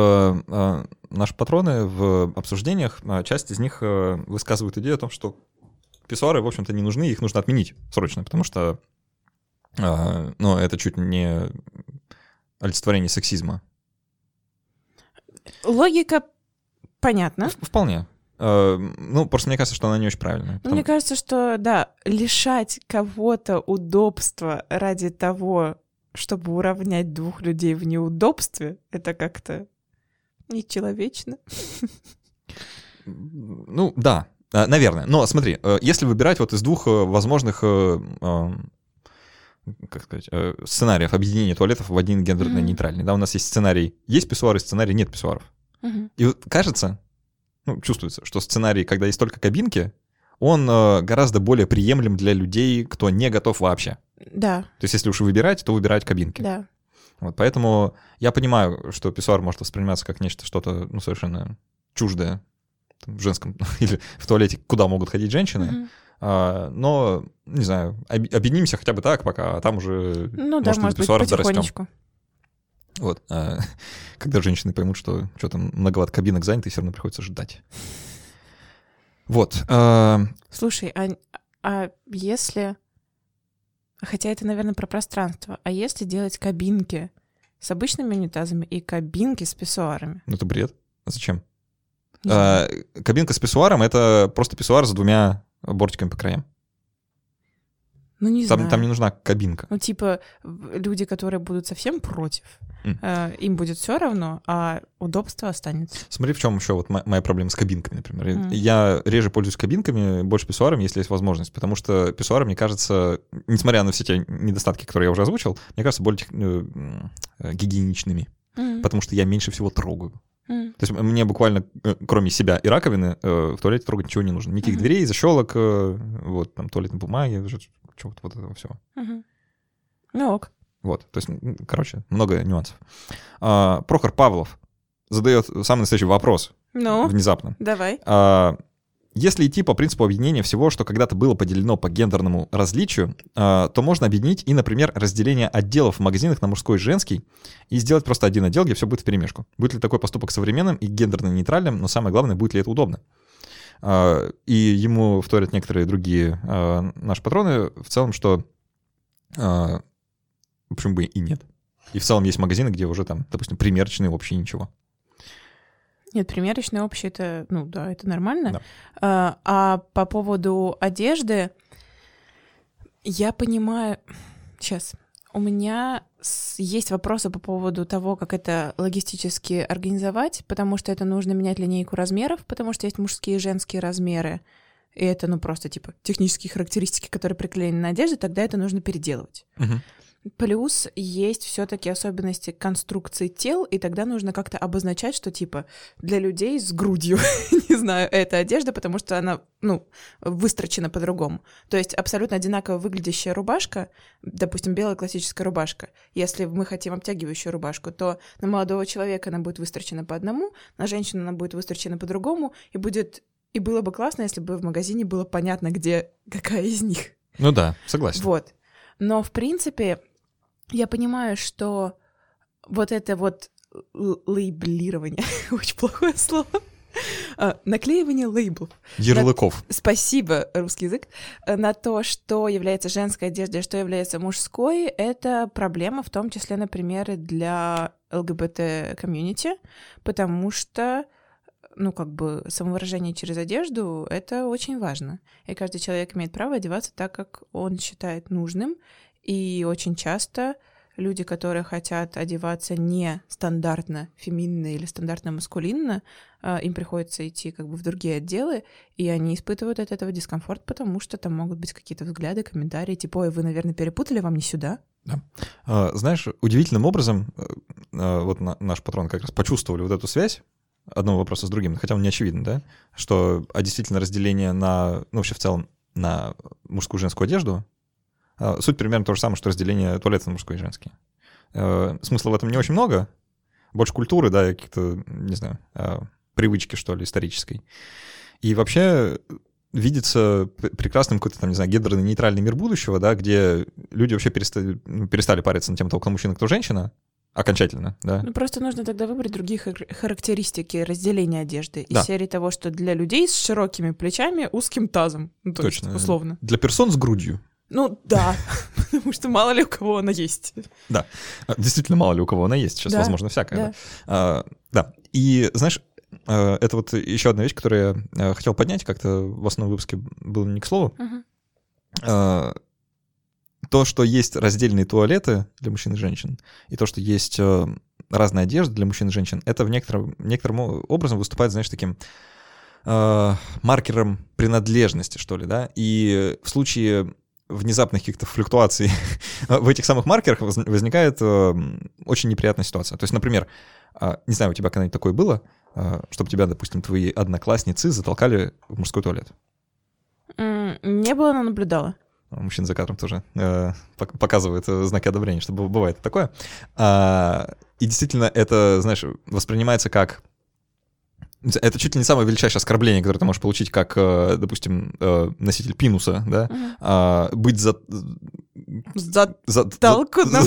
э, наши патроны в обсуждениях, э, часть из них э, высказывают идею о том, что писсуары, в общем-то, не нужны, их нужно отменить срочно, потому что э, ну, это чуть не олицетворение сексизма. Логика понятна. Вполне. Э, ну, просто мне кажется, что она не очень правильная. Потому... Мне кажется, что, да, лишать кого-то удобства ради того, чтобы уравнять двух людей в неудобстве, это как-то нечеловечно. Ну, да, э, наверное. Но смотри, э, если выбирать вот из двух возможных как сказать, сценариев объединения туалетов в один гендерно-нейтральный. Mm-hmm. Да, у нас есть сценарий есть писсуары, сценарий нет писсуаров. Mm-hmm. И кажется, ну, чувствуется, что сценарий, когда есть только кабинки, он э, гораздо более приемлем для людей, кто не готов вообще. Да. То есть если уж выбирать, то выбирать кабинки. Да. Вот, поэтому я понимаю, что писсуар может восприниматься как нечто что-то ну, совершенно чуждое там, в женском [LAUGHS] или в туалете, куда могут ходить женщины. Mm-hmm. А, но, не знаю, об, объединимся хотя бы так, пока а там уже ну, может, да, может быть, потихонечку. Вот. А, [LAUGHS] когда женщины поймут, что что там многовато кабинок занято, все равно приходится ждать. Вот. А... Слушай, а, а если... Хотя это, наверное, про пространство. А если делать кабинки с обычными унитазами и кабинки с писсуарами? Ну, это бред. А зачем? А, кабинка с писсуаром — это просто писсуар с двумя бортиками по краям. Ну, не там, знаю. Там не нужна кабинка. Ну, типа, люди, которые будут совсем против, mm. э, им будет все равно, а удобство останется. Смотри, в чем еще вот моя проблема с кабинками, например. Mm. Я реже пользуюсь кабинками, больше писсуарами, если есть возможность, потому что писсуары, мне кажется, несмотря на все те недостатки, которые я уже озвучил, мне кажется, более э, гигиеничными, mm. потому что я меньше всего трогаю. Mm. То есть мне буквально, э, кроме себя и раковины, э, в туалете трогать ничего не нужно. Никаких mm-hmm. дверей, защелок, э, вот, там, туалетной бумаги, чего-то вот этого всего. Mm-hmm. Ну ок. Вот, то есть, короче, много нюансов. А, Прохор Павлов задает самый настоящий вопрос. Ну, внезапно. Давай. А, если идти по принципу объединения всего, что когда-то было поделено по гендерному различию, а, то можно объединить и, например, разделение отделов в магазинах на мужской и женский и сделать просто один отдел, где все будет в перемешку. Будет ли такой поступок современным и гендерно-нейтральным, но самое главное, будет ли это удобно. А, и ему вторят некоторые другие а, наши патроны в целом, что почему бы и нет. И в целом есть магазины, где уже там, допустим, примерочные вообще ничего. Нет, примерочные общие это, ну да, это нормально. Да. А, а по поводу одежды, я понимаю... Сейчас. У меня есть вопросы по поводу того, как это логистически организовать, потому что это нужно менять линейку размеров, потому что есть мужские и женские размеры. И это, ну, просто, типа, технические характеристики, которые приклеены на одежду, тогда это нужно переделывать. Угу. Плюс есть все-таки особенности конструкции тел, и тогда нужно как-то обозначать, что типа для людей с грудью, [LAUGHS] не знаю, это одежда, потому что она, ну, выстрочена по-другому. То есть абсолютно одинаково выглядящая рубашка, допустим, белая классическая рубашка. Если мы хотим обтягивающую рубашку, то на молодого человека она будет выстрочена по одному, на женщину она будет выстрочена по другому, и будет и было бы классно, если бы в магазине было понятно, где [LAUGHS] какая из них. Ну да, согласен. Вот. Но, в принципе, я понимаю, что вот это вот лейблирование, [LAUGHS] очень плохое слово, а, наклеивание лейблов. Ярлыков. На... Спасибо, русский язык. На то, что является женской одеждой, что является мужской, это проблема в том числе, например, для ЛГБТ-комьюнити, потому что ну, как бы самовыражение через одежду — это очень важно. И каждый человек имеет право одеваться так, как он считает нужным, и очень часто люди, которые хотят одеваться не стандартно феминно или стандартно маскулинно, а, им приходится идти как бы в другие отделы, и они испытывают от этого дискомфорт, потому что там могут быть какие-то взгляды, комментарии, типа, ой, вы, наверное, перепутали, вам не сюда. Да. А, знаешь, удивительным образом, э, а, вот наш патрон как раз почувствовали вот эту связь одного вопроса с другим, хотя он не очевиден, да, что а действительно разделение на, ну вообще в целом, на мужскую и женскую одежду суть примерно то же самое, что разделение туалета на мужской и женский. Э, смысла в этом не очень много. Больше культуры, да, каких-то, не знаю, а, привычки, что ли, исторической. И вообще видится прекрасным какой-то там, не знаю, гендерно-нейтральный мир будущего, да, где люди вообще перестали, ну, перестали париться на того, кто мужчина, кто женщина, окончательно, да. Ну, просто нужно тогда выбрать другие характеристики разделения одежды. Из да. серии того, что для людей с широкими плечами, узким тазом. Ну, то Точно. Есть, условно. Для персон с грудью. Ну, да, [LAUGHS] потому что мало ли у кого она есть. Да, действительно мало ли у кого она есть. Сейчас, да. возможно, всякое. Да. А, да, и, знаешь, э, это вот еще одна вещь, которую я э, хотел поднять, как-то в основном выпуске было не к слову. Uh-huh то, что есть раздельные туалеты для мужчин и женщин, и то, что есть разная одежда для мужчин и женщин, это в некотором, некотором образом выступает, знаешь, таким маркером принадлежности, что ли, да, и в случае внезапных каких-то флюктуаций [LAUGHS] в этих самых маркерах возникает э, очень неприятная ситуация. То есть, например, э, не знаю, у тебя когда-нибудь такое было, э, чтобы тебя, допустим, твои одноклассницы затолкали в мужской туалет? Не было, но наблюдала мужчина за кадром тоже э, показывает э, знаки одобрения, чтобы бывает такое. А, и действительно это, знаешь, воспринимается как это чуть ли не самое величайшее оскорбление, которое ты можешь получить как, э, допустим, э, носитель пинуса, да, а, быть за... За... за... Толкуном.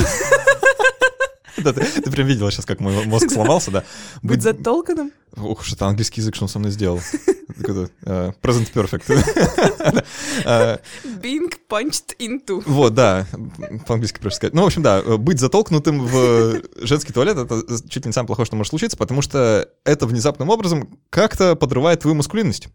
Да, ты, ты прям видела сейчас, как мой мозг сломался, да. Быть затолканным? Ух, что это английский язык, что он со мной сделал. [LAUGHS] Uh, present perfect. [LAUGHS] Being punched into. Вот, да, по-английски проще сказать. Ну, в общем, да, быть затолкнутым в женский туалет — это чуть ли не самое плохое, что может случиться, потому что это внезапным образом как-то подрывает твою маскулинность.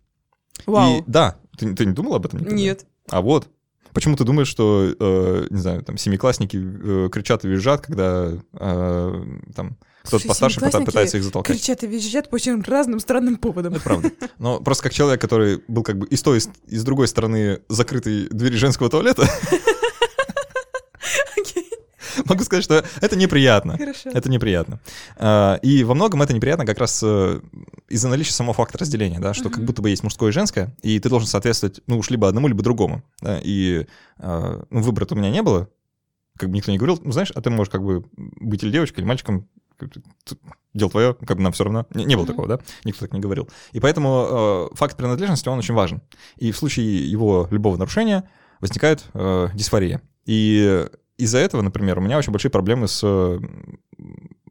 Вау. И да, ты, ты не думал об этом никогда? Нет. А вот, Почему ты думаешь, что, э, не знаю, там, семиклассники э, кричат и визжат, когда э, там кто-то постарше пытается их затолкать? кричат и визжат по очень разным странным поводам. Это правда. Но просто как человек, который был как бы и с той, и с другой стороны закрытой двери женского туалета, [LAUGHS] [LAUGHS] могу сказать, что это неприятно. Хорошо. Это неприятно. А, и во многом это неприятно как раз э, из-за наличия самого факта разделения, да, что uh-huh. как будто бы есть мужское и женское, и ты должен соответствовать, ну, уж либо одному, либо другому. Да, и а, ну, выбора у меня не было, как бы никто не говорил, ну, знаешь, а ты можешь как бы быть или девочкой, или мальчиком, дело твое, как бы нам все равно. Не, не было такого, да? Никто так не говорил. И поэтому э, факт принадлежности, он очень важен. И в случае его любого нарушения возникает э, дисфория. И из-за этого, например, у меня очень большие проблемы с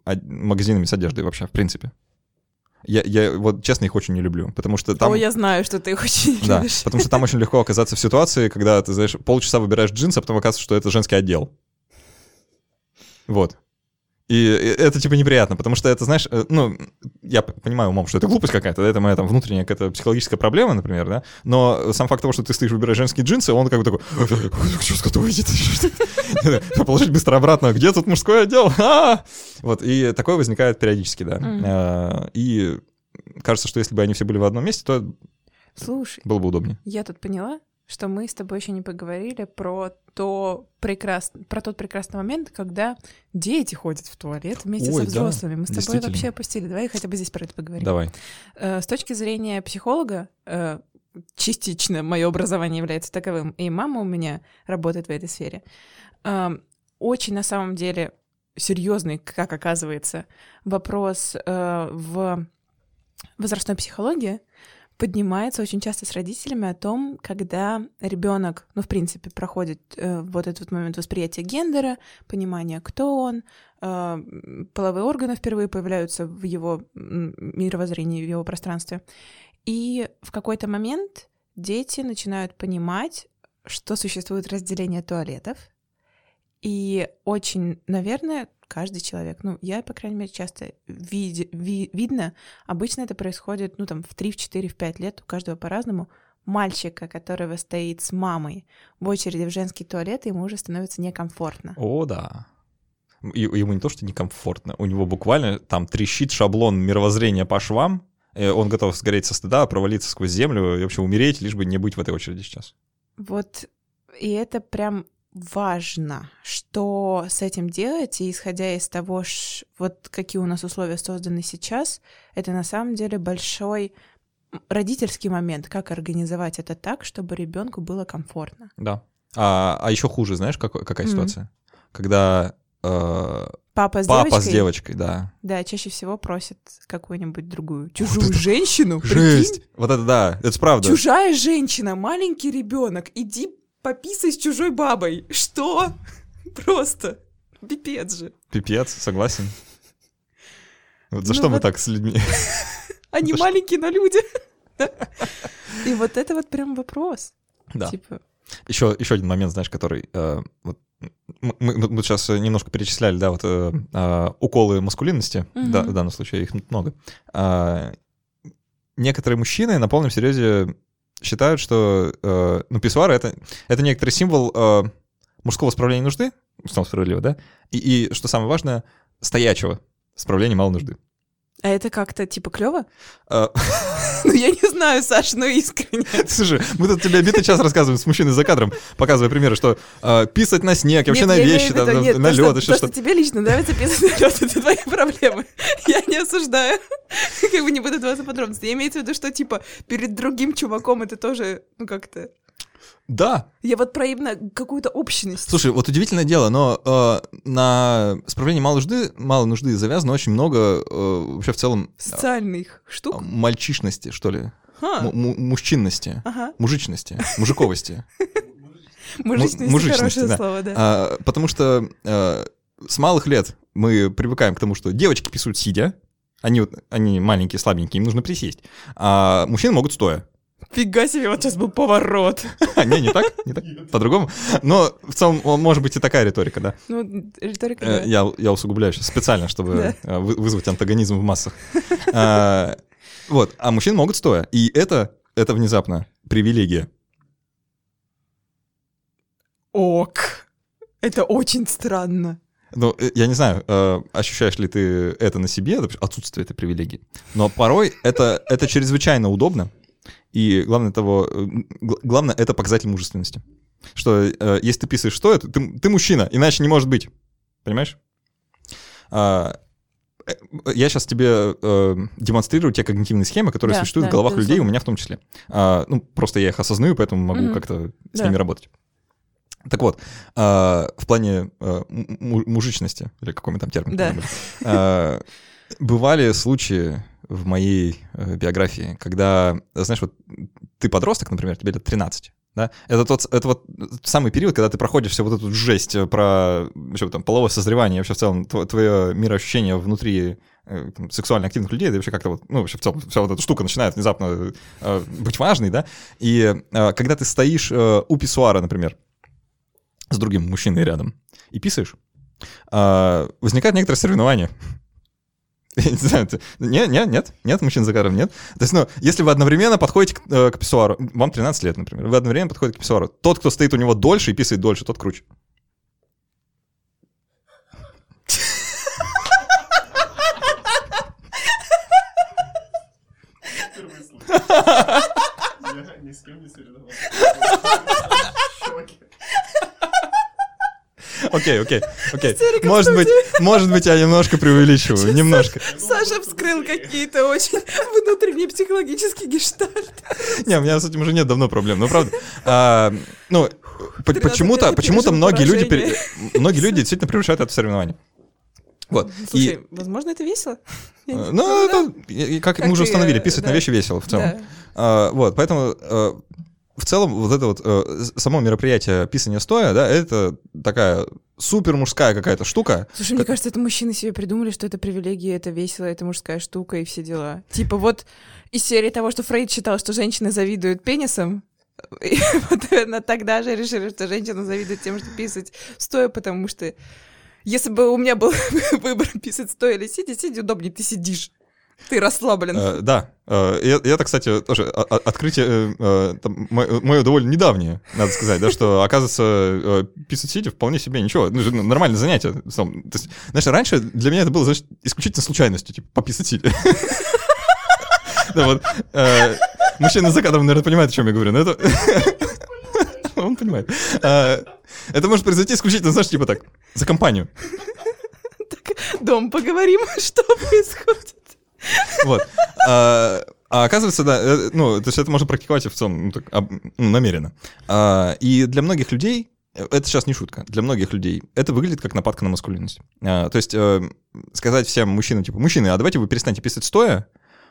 магазинами с одеждой вообще, в принципе. Я, я вот честно их очень не люблю, потому что там... О, я знаю, что ты их очень не да, любишь. потому что там очень легко оказаться в ситуации, когда ты, знаешь, полчаса выбираешь джинсы, а потом оказывается, что это женский отдел. Вот. И это типа неприятно, потому что это, знаешь, э, ну, я понимаю умом, что это глупость какая-то, это моя там внутренняя какая-то психологическая проблема, например, да, но сам факт того, что ты стоишь, выбираешь женские джинсы, он как бы такой, что с выйдет? [LAUGHS] Положить быстро обратно, где тут мужской отдел? [LAUGHS] А! Вот, и такое возникает периодически, да. А, и кажется, что если бы они все были в одном месте, то Слушай, было бы удобнее. Я тут поняла, что мы с тобой еще не поговорили про то прекрас... про тот прекрасный момент, когда дети ходят в туалет вместе Ой, со взрослыми. Да, Мы с тобой вообще опустили. Давай хотя бы здесь про это поговорим. Давай. Э, с точки зрения психолога, э, частично мое образование является таковым, и мама у меня работает в этой сфере. Э, очень на самом деле серьезный, как оказывается, вопрос в возрастной психологии, поднимается очень часто с родителями о том, когда ребенок, ну, в принципе, проходит э, вот этот момент восприятия гендера, понимания, кто он, э, половые органы впервые появляются в его мировоззрении, в его пространстве. И в какой-то момент дети начинают понимать, что существует разделение туалетов. И очень, наверное, каждый человек. Ну, я, по крайней мере, часто види, ви, видно, обычно это происходит, ну, там, в 3, в 4, в 5 лет, у каждого по-разному, мальчика, которого стоит с мамой в очереди в женский туалет, ему уже становится некомфортно. О, да. И, ему не то, что некомфортно, у него буквально там трещит шаблон мировоззрения по швам, он готов сгореть со стыда, провалиться сквозь землю и вообще умереть, лишь бы не быть в этой очереди сейчас. Вот, и это прям важно, что с этим делать, и исходя из того, ш, вот какие у нас условия созданы сейчас, это на самом деле большой родительский момент, как организовать это так, чтобы ребенку было комфортно. Да. А, а еще хуже, знаешь, как, какая mm-hmm. ситуация? Когда э, Папа с папа девочкой? с девочкой, да. Да, чаще всего просят какую-нибудь другую чужую женщину. Жесть! прикинь? Вот это да, это правда. Чужая женщина, маленький ребенок, иди пописай с чужой бабой. Что? [LAUGHS] Просто. Пипец же. Пипец, согласен. Вот за Ну что мы вот- так с людьми? [LAUGHS] Они маленькие, но люди. [LAUGHS] И вот это вот прям вопрос. Да. Типа, Еще, еще один момент, знаешь, который... э, вот, м- мы, мы сейчас немножко перечисляли, да, вот э, э, уколы маскулинности, Мгм. да, в данном случае их много. А, некоторые мужчины на полном серьезе считают, что э, ну, писсуар — это, это некоторый символ э, мужского справления нужды, в том справедливо, да, и, и, что самое важное, стоячего справления малой нужды. А это как-то типа клево? Э, [LAUGHS] Ну, я не знаю, Саш, ну искренне. Слушай, мы тут тебе битый час рассказываем с мужчиной за кадром, показывая примеры, что э, писать на снег, вообще на вещи, на- лед, еще то, что что тебе лично нравится писать на лед, это твои проблемы. Я не осуждаю. [LAUGHS] Как бы не буду даваться подробности. Я имею в виду, что, типа, перед другим чуваком это тоже, ну, как-то... Да, Я вот про именно какую-то общность. Слушай, вот удивительное дело, но э, на справлении малой нужды, малой нужды завязано очень много э, вообще в целом э, Социальных штук. мальчишности, что ли, Ха. Мужчинности, Ага. мужичности, мужиковости. [LAUGHS] Мужичность, мужичности, хорошее слово, да. А, Потому что э, с малых лет мы привыкаем к тому, что девочки писают сидя, они, они маленькие, слабенькие, им нужно присесть, а мужчины могут стоя. Фига себе, вот сейчас был поворот. А, не, не так, не так, по-другому. Но в целом, может быть, и такая риторика, да. Ну, риторика, Э, да. Я, я усугубляю сейчас специально, чтобы Да. э, вы- вызвать антагонизм в массах. А, Вот, а мужчины могут стоя. И это, это внезапно привилегия. Ок. Это очень странно. Ну, э, я не знаю, э, ощущаешь ли ты это на себе, отсутствие этой привилегии. Но порой это, это чрезвычайно удобно. И главное того, э, главное, это показатель мужественности. Что э, если ты писаешь что это, ты, ты мужчина, иначе не может быть. Понимаешь? А, э, я сейчас тебе э, демонстрирую те когнитивные схемы, которые Да, существуют да, в головах людей, у меня в том числе. А, ну, просто я их осознаю, поэтому могу Мгм. как-то с Да. ними работать. Так вот, а, в плане м- мужичности, или какой мы там термин Да. а, бывали случаи в моей э, биографии, когда, знаешь, вот ты подросток, например, тебе лет 13, да? Это тот, это вот самый период, когда ты проходишь всю вот эту жесть э, про вообще, там, половое созревание, вообще в целом тво- твое мироощущение внутри э, там, сексуально активных людей, да вообще как-то вот, ну, вообще в целом вся вот эта штука начинает внезапно э, быть важной, да? И э, когда ты стоишь э, у писсуара, например, с другим мужчиной рядом и писаешь, возникает некоторое соревнование. [LAUGHS] Я не знаю, ты- нет, нет, нет, нет, мужчин за кадром нет. То есть, ну, если вы одновременно подходите к, э, к писсуару, вам 13 лет, например, вы одновременно подходите к писсуару, тот, кто стоит у него дольше и писает дольше, тот круче. Я ни с кем не соревновался. [LAUGHS] Окей, окей, окей. Может быть, может быть, я немножко преувеличиваю, немножко. Саша вскрыл какие-то очень внутренние психологические гештальты. Не, у меня с этим уже нет давно проблем, ну правда. А, ну, по- 13 почему-то, почему-то многие люди, многие люди действительно превращают это в соревнование. Вот. И, Слушай, возможно, это весело? Ну, это, и- и как, Как мы уже и, установили, писать на да. вещи весело в целом. Да. А, вот, поэтому э, в целом вот это вот э, само мероприятие писания стоя, да, это такая супер мужская какая-то штука. Слушай, мне кажется, это мужчины себе придумали, что это привилегия, это весело, это мужская штука и все дела. Типа вот из серии того, что Фрейд считал, что женщины завидуют пенисом, [LAUGHS] и вот, наверное, тогда же решили, что женщина завидует тем, что писать стоя, потому что если бы у меня был [LAUGHS] выбор писать стоя или сидя, сидя удобнее, ты сидишь. Ты расслаблен. Э, да, э, это, кстати, тоже о- о- открытие э, э, там, мо- мое довольно недавнее, надо сказать, да, что, оказывается, э, писать сидя вполне себе ничего, ну, нормальное занятие. То есть, знаешь, раньше для меня это было, знаешь, исключительно случайностью, типа, пописать сидя. [LAUGHS] Да, вот. э, Мужчина за кадром, наверное, понимает, о чем я говорю, но это... [LAUGHS] Он понимает. А, Это может произойти исключительно, знаешь, типа так, за компанию. Дом, поговорим, [LAUGHS] что происходит. Вот. А, а оказывается, да, э, ну, то есть это можно практиковать в целом ну, так, об- ну, намеренно. А, и для многих людей это сейчас не шутка. Для многих людей это выглядит как нападка на маскулинность. А, то есть э, сказать всем мужчинам, типа, мужчины, а давайте вы перестаньте писать стоя,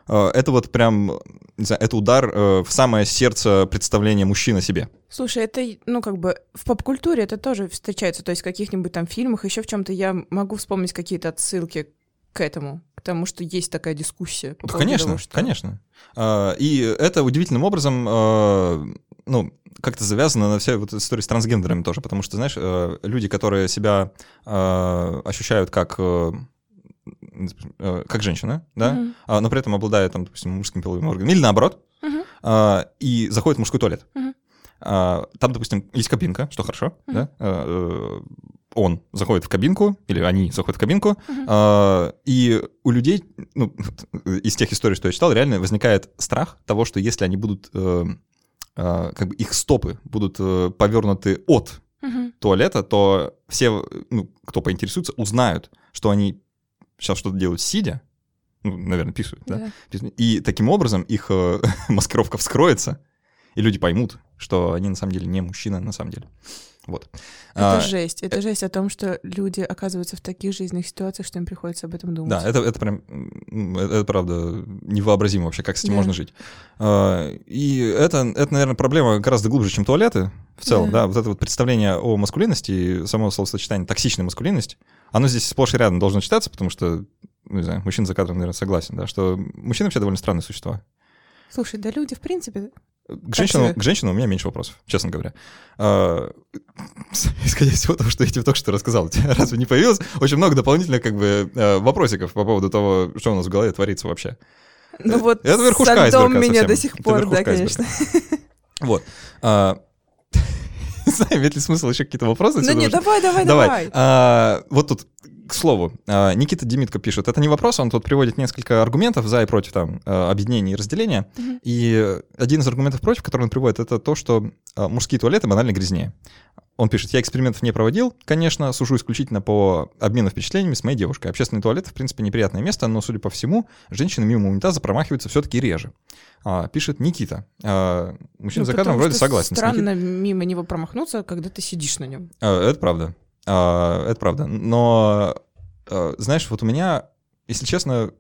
э, это вот прям, не знаю, это удар э, в самое сердце представления мужчины себе. Слушай, это, ну, как бы в поп-культуре это тоже встречается, то есть в каких-нибудь там фильмах, еще в чем-то я могу вспомнить какие-то отсылки к этому, к тому, что есть такая дискуссия. По Да, конечно, того, что... конечно. А, И это удивительным образом, э, ну, как-то завязано на всей вот истории с трансгендерами тоже, потому что, знаешь, э, люди, которые себя э, ощущают как э, э, как женщина, да, Мгм. а, но при этом обладают, там, допустим, мужским половым органом, или наоборот, Мгм. а, и заходит в мужской туалет. Мгм. А, Там, допустим, есть кабинка, что хорошо, Мгм. да, э, э, он заходит в кабинку, или они заходят в кабинку, а, и у людей, ну, [LAUGHS] из тех историй, что я читал, реально возникает страх того, что если они будут, э, э, как бы их стопы будут э, повернуты от Мгм. туалета, то все, ну, кто поинтересуется, узнают, что они сейчас что-то делают сидя, ну, наверное, писают, да? Да. И таким образом их э, [LAUGHS] маскировка вскроется, и люди поймут, что они на самом деле не мужчина на самом деле. Вот. Это А, жесть. Это жесть о том, что люди оказываются в таких жизненных ситуациях, что им приходится об этом думать. Да, это, это прям, это, это правда невообразимо вообще, как с этим Да. можно жить. А, И это, это, наверное, проблема гораздо глубже, чем туалеты в целом, Да. да, вот это вот представление о маскулинности и само словосочетание «токсичная маскулинность», оно здесь сплошь и рядом должно читаться, потому что, ну, не знаю, мужчина за кадром, наверное, согласен, да, что мужчины вообще довольно странные существа. Слушай, да люди, в принципе, К женщинам, к женщинам у меня меньше вопросов, честно говоря. А, [LAUGHS] Исходя из всего того, что я тебе только что рассказал, у тебя [LAUGHS] разве не появилось очень много дополнительных как бы э, вопросиков по поводу того, что у нас в голове творится вообще? ну вот это верхушка со льдом айсберга меня совсем. до сих пор, да, айсберга. конечно. [LAUGHS] Вот. А, Не знаю, имеет ли смысл еще какие-то вопросы? Ну отсюда не, уже? давай, давай, Давай. давай. А, Вот тут, к слову, а, Никита Демитко пишет, это не вопрос, он тут приводит несколько аргументов за и против там а, объединения и разделения. Мгм. И один из аргументов против, который он приводит, это то, что а, мужские туалеты банально грязнее. Он пишет, я экспериментов не проводил, конечно, сужу исключительно по обмену впечатлениями с моей девушкой. Общественные туалеты, в принципе, неприятное место, но, судя по всему, женщины мимо унитаза промахиваются все-таки реже. А, пишет Никита. А, мужчина Ну, за кадром вроде согласен. Странно мимо него промахнуться, когда ты сидишь на нем. А, Это правда. А, Это правда. Но, а, знаешь, вот у меня, если честно,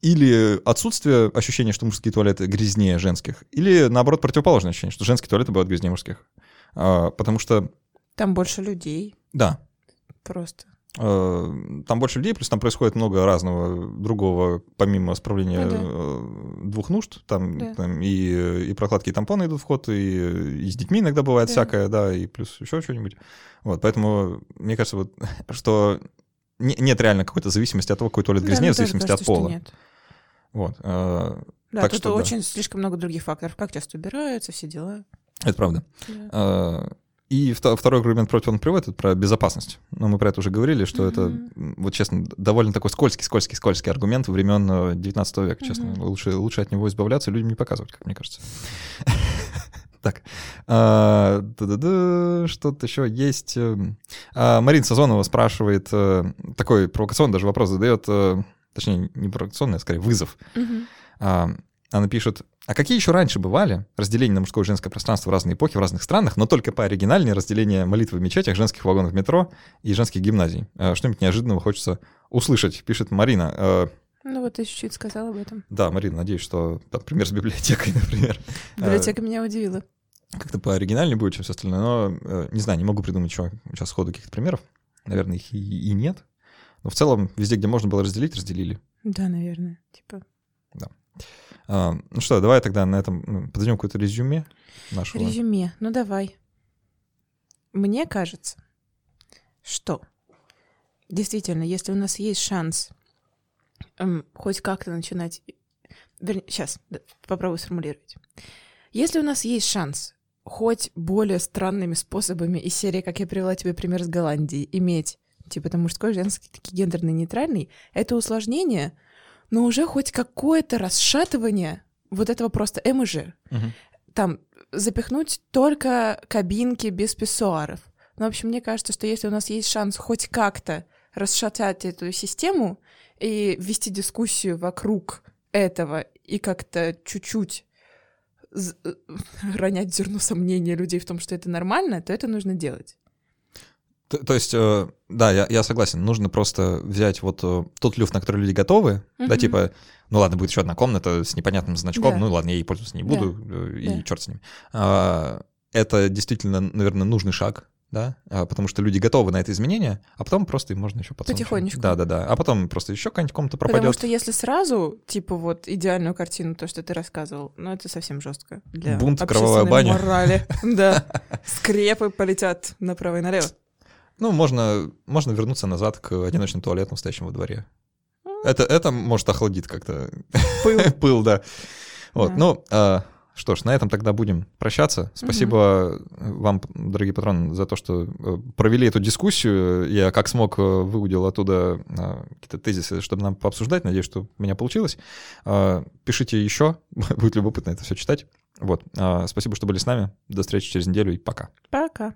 или отсутствие ощущения, что мужские туалеты грязнее женских, или, наоборот, противоположное ощущение, что женские туалеты бывают грязнее мужских. А, Потому что, Там больше людей да, просто. Э, там больше людей, плюс там происходит много разного другого, помимо справления Ну да. э, двух нужд, там, Да. там и, и прокладки и тампоны идут в ход, и, и с детьми иногда бывает Да. всякое, да, и плюс еще что-нибудь. Вот, поэтому мне кажется, вот, [LAUGHS] что не- нет реально какой-то зависимости от того, какой туалет Да, грязнее, мне в тоже зависимости от кажется, что пола. нет. Вот, э, Да, Так тут что да. очень слишком много других факторов. Как часто убираются, все дела. это правда. Да. Э, И вто- второй аргумент против он приводит, это про безопасность. Но мы про это уже говорили, что это, Мгм. м, вот честно, довольно такой скользкий, скользкий, скользкий аргумент времен э, 19 века, честно. Мгм. Лучше, лучше от него избавляться, людям не показывать, как мне кажется. [LAUGHS] Так, а, что-то еще есть. эм. А, Марина Сазонова спрашивает, э, такой провокационный даже вопрос задает, э, точнее, не провокационный, а скорее вызов. А, Она пишет, а какие еще раньше бывали разделения на мужское и женское пространство в разные эпохи, в разных странах, но только по оригинальнее разделение молитвы в мечетях, женских вагонов метро и женских гимназий? А, Что-нибудь неожиданного хочется услышать, пишет Марина. А, Ну вот ты чуть-чуть сказал об этом. Да, Марина, надеюсь, что там пример с библиотекой, [LAUGHS] например. Библиотека меня удивила. Как-то пооригинальнее будет, чем все остальное, но э, не знаю, не могу придумать еще сейчас сходу каких-то примеров. Наверное, их и, и нет. Но в целом, везде, где можно было разделить, разделили. Да, наверное. Типа А, Ну что, давай тогда на этом подойдем какое-то резюме нашего. резюме. Ну давай. Мне кажется, что действительно, если у нас есть шанс эм, хоть как-то начинать... сейчас, попробую сформулировать. Если у нас есть шанс хоть более странными способами из серии, как я привела тебе пример с Голландии, иметь типа там мужской, женский, такие гендерный, нейтральный, это усложнение, но уже хоть какое-то расшатывание вот этого просто М и Ж. Мгм. Там запихнуть только кабинки без писсуаров. Ну, в общем, мне кажется, что если у нас есть шанс хоть как-то расшатать эту систему и вести дискуссию вокруг этого и как-то чуть-чуть э, ронять зерно сомнения людей в том, что это нормально, то это нужно делать. То, то есть, э, да, я, я согласен, нужно просто взять вот э, тот люфт, на который люди готовы, да, Мгм. типа, ну ладно, будет еще одна комната с непонятным значком, Да. ну ладно, я ей пользоваться не Да. буду, э, и Да. черт с ним. А, это действительно, наверное, нужный шаг, да, а, потому что люди готовы на это изменение, а потом просто им можно еще подсунуть. Потихонечку. Да, да, да. А потом просто еще какая-нибудь комната Потому пропадет. что если сразу, типа, вот идеальную картину, то, что ты рассказывал, ну, это совсем жестко для Бунт, кровавая баня. морали. [LAUGHS] Да. Скрепы полетят направо и налево. Ну, можно, можно вернуться назад к одиночным туалетам, стоящим во дворе. М. Это, это может охладит как-то Пыл. [LAUGHS] пыл, да. Вот, Да. ну, а, что ж, на этом тогда будем прощаться. Спасибо вам, дорогие патроны, за то, что э, провели эту дискуссию. Я как смог э, выудил оттуда а, какие-то тезисы, чтобы нам пообсуждать. Надеюсь, что у меня получилось. А, Пишите еще, [LAUGHS] будет любопытно это все читать. Вот, а, спасибо, что были с нами. До встречи через неделю и пока. Пока.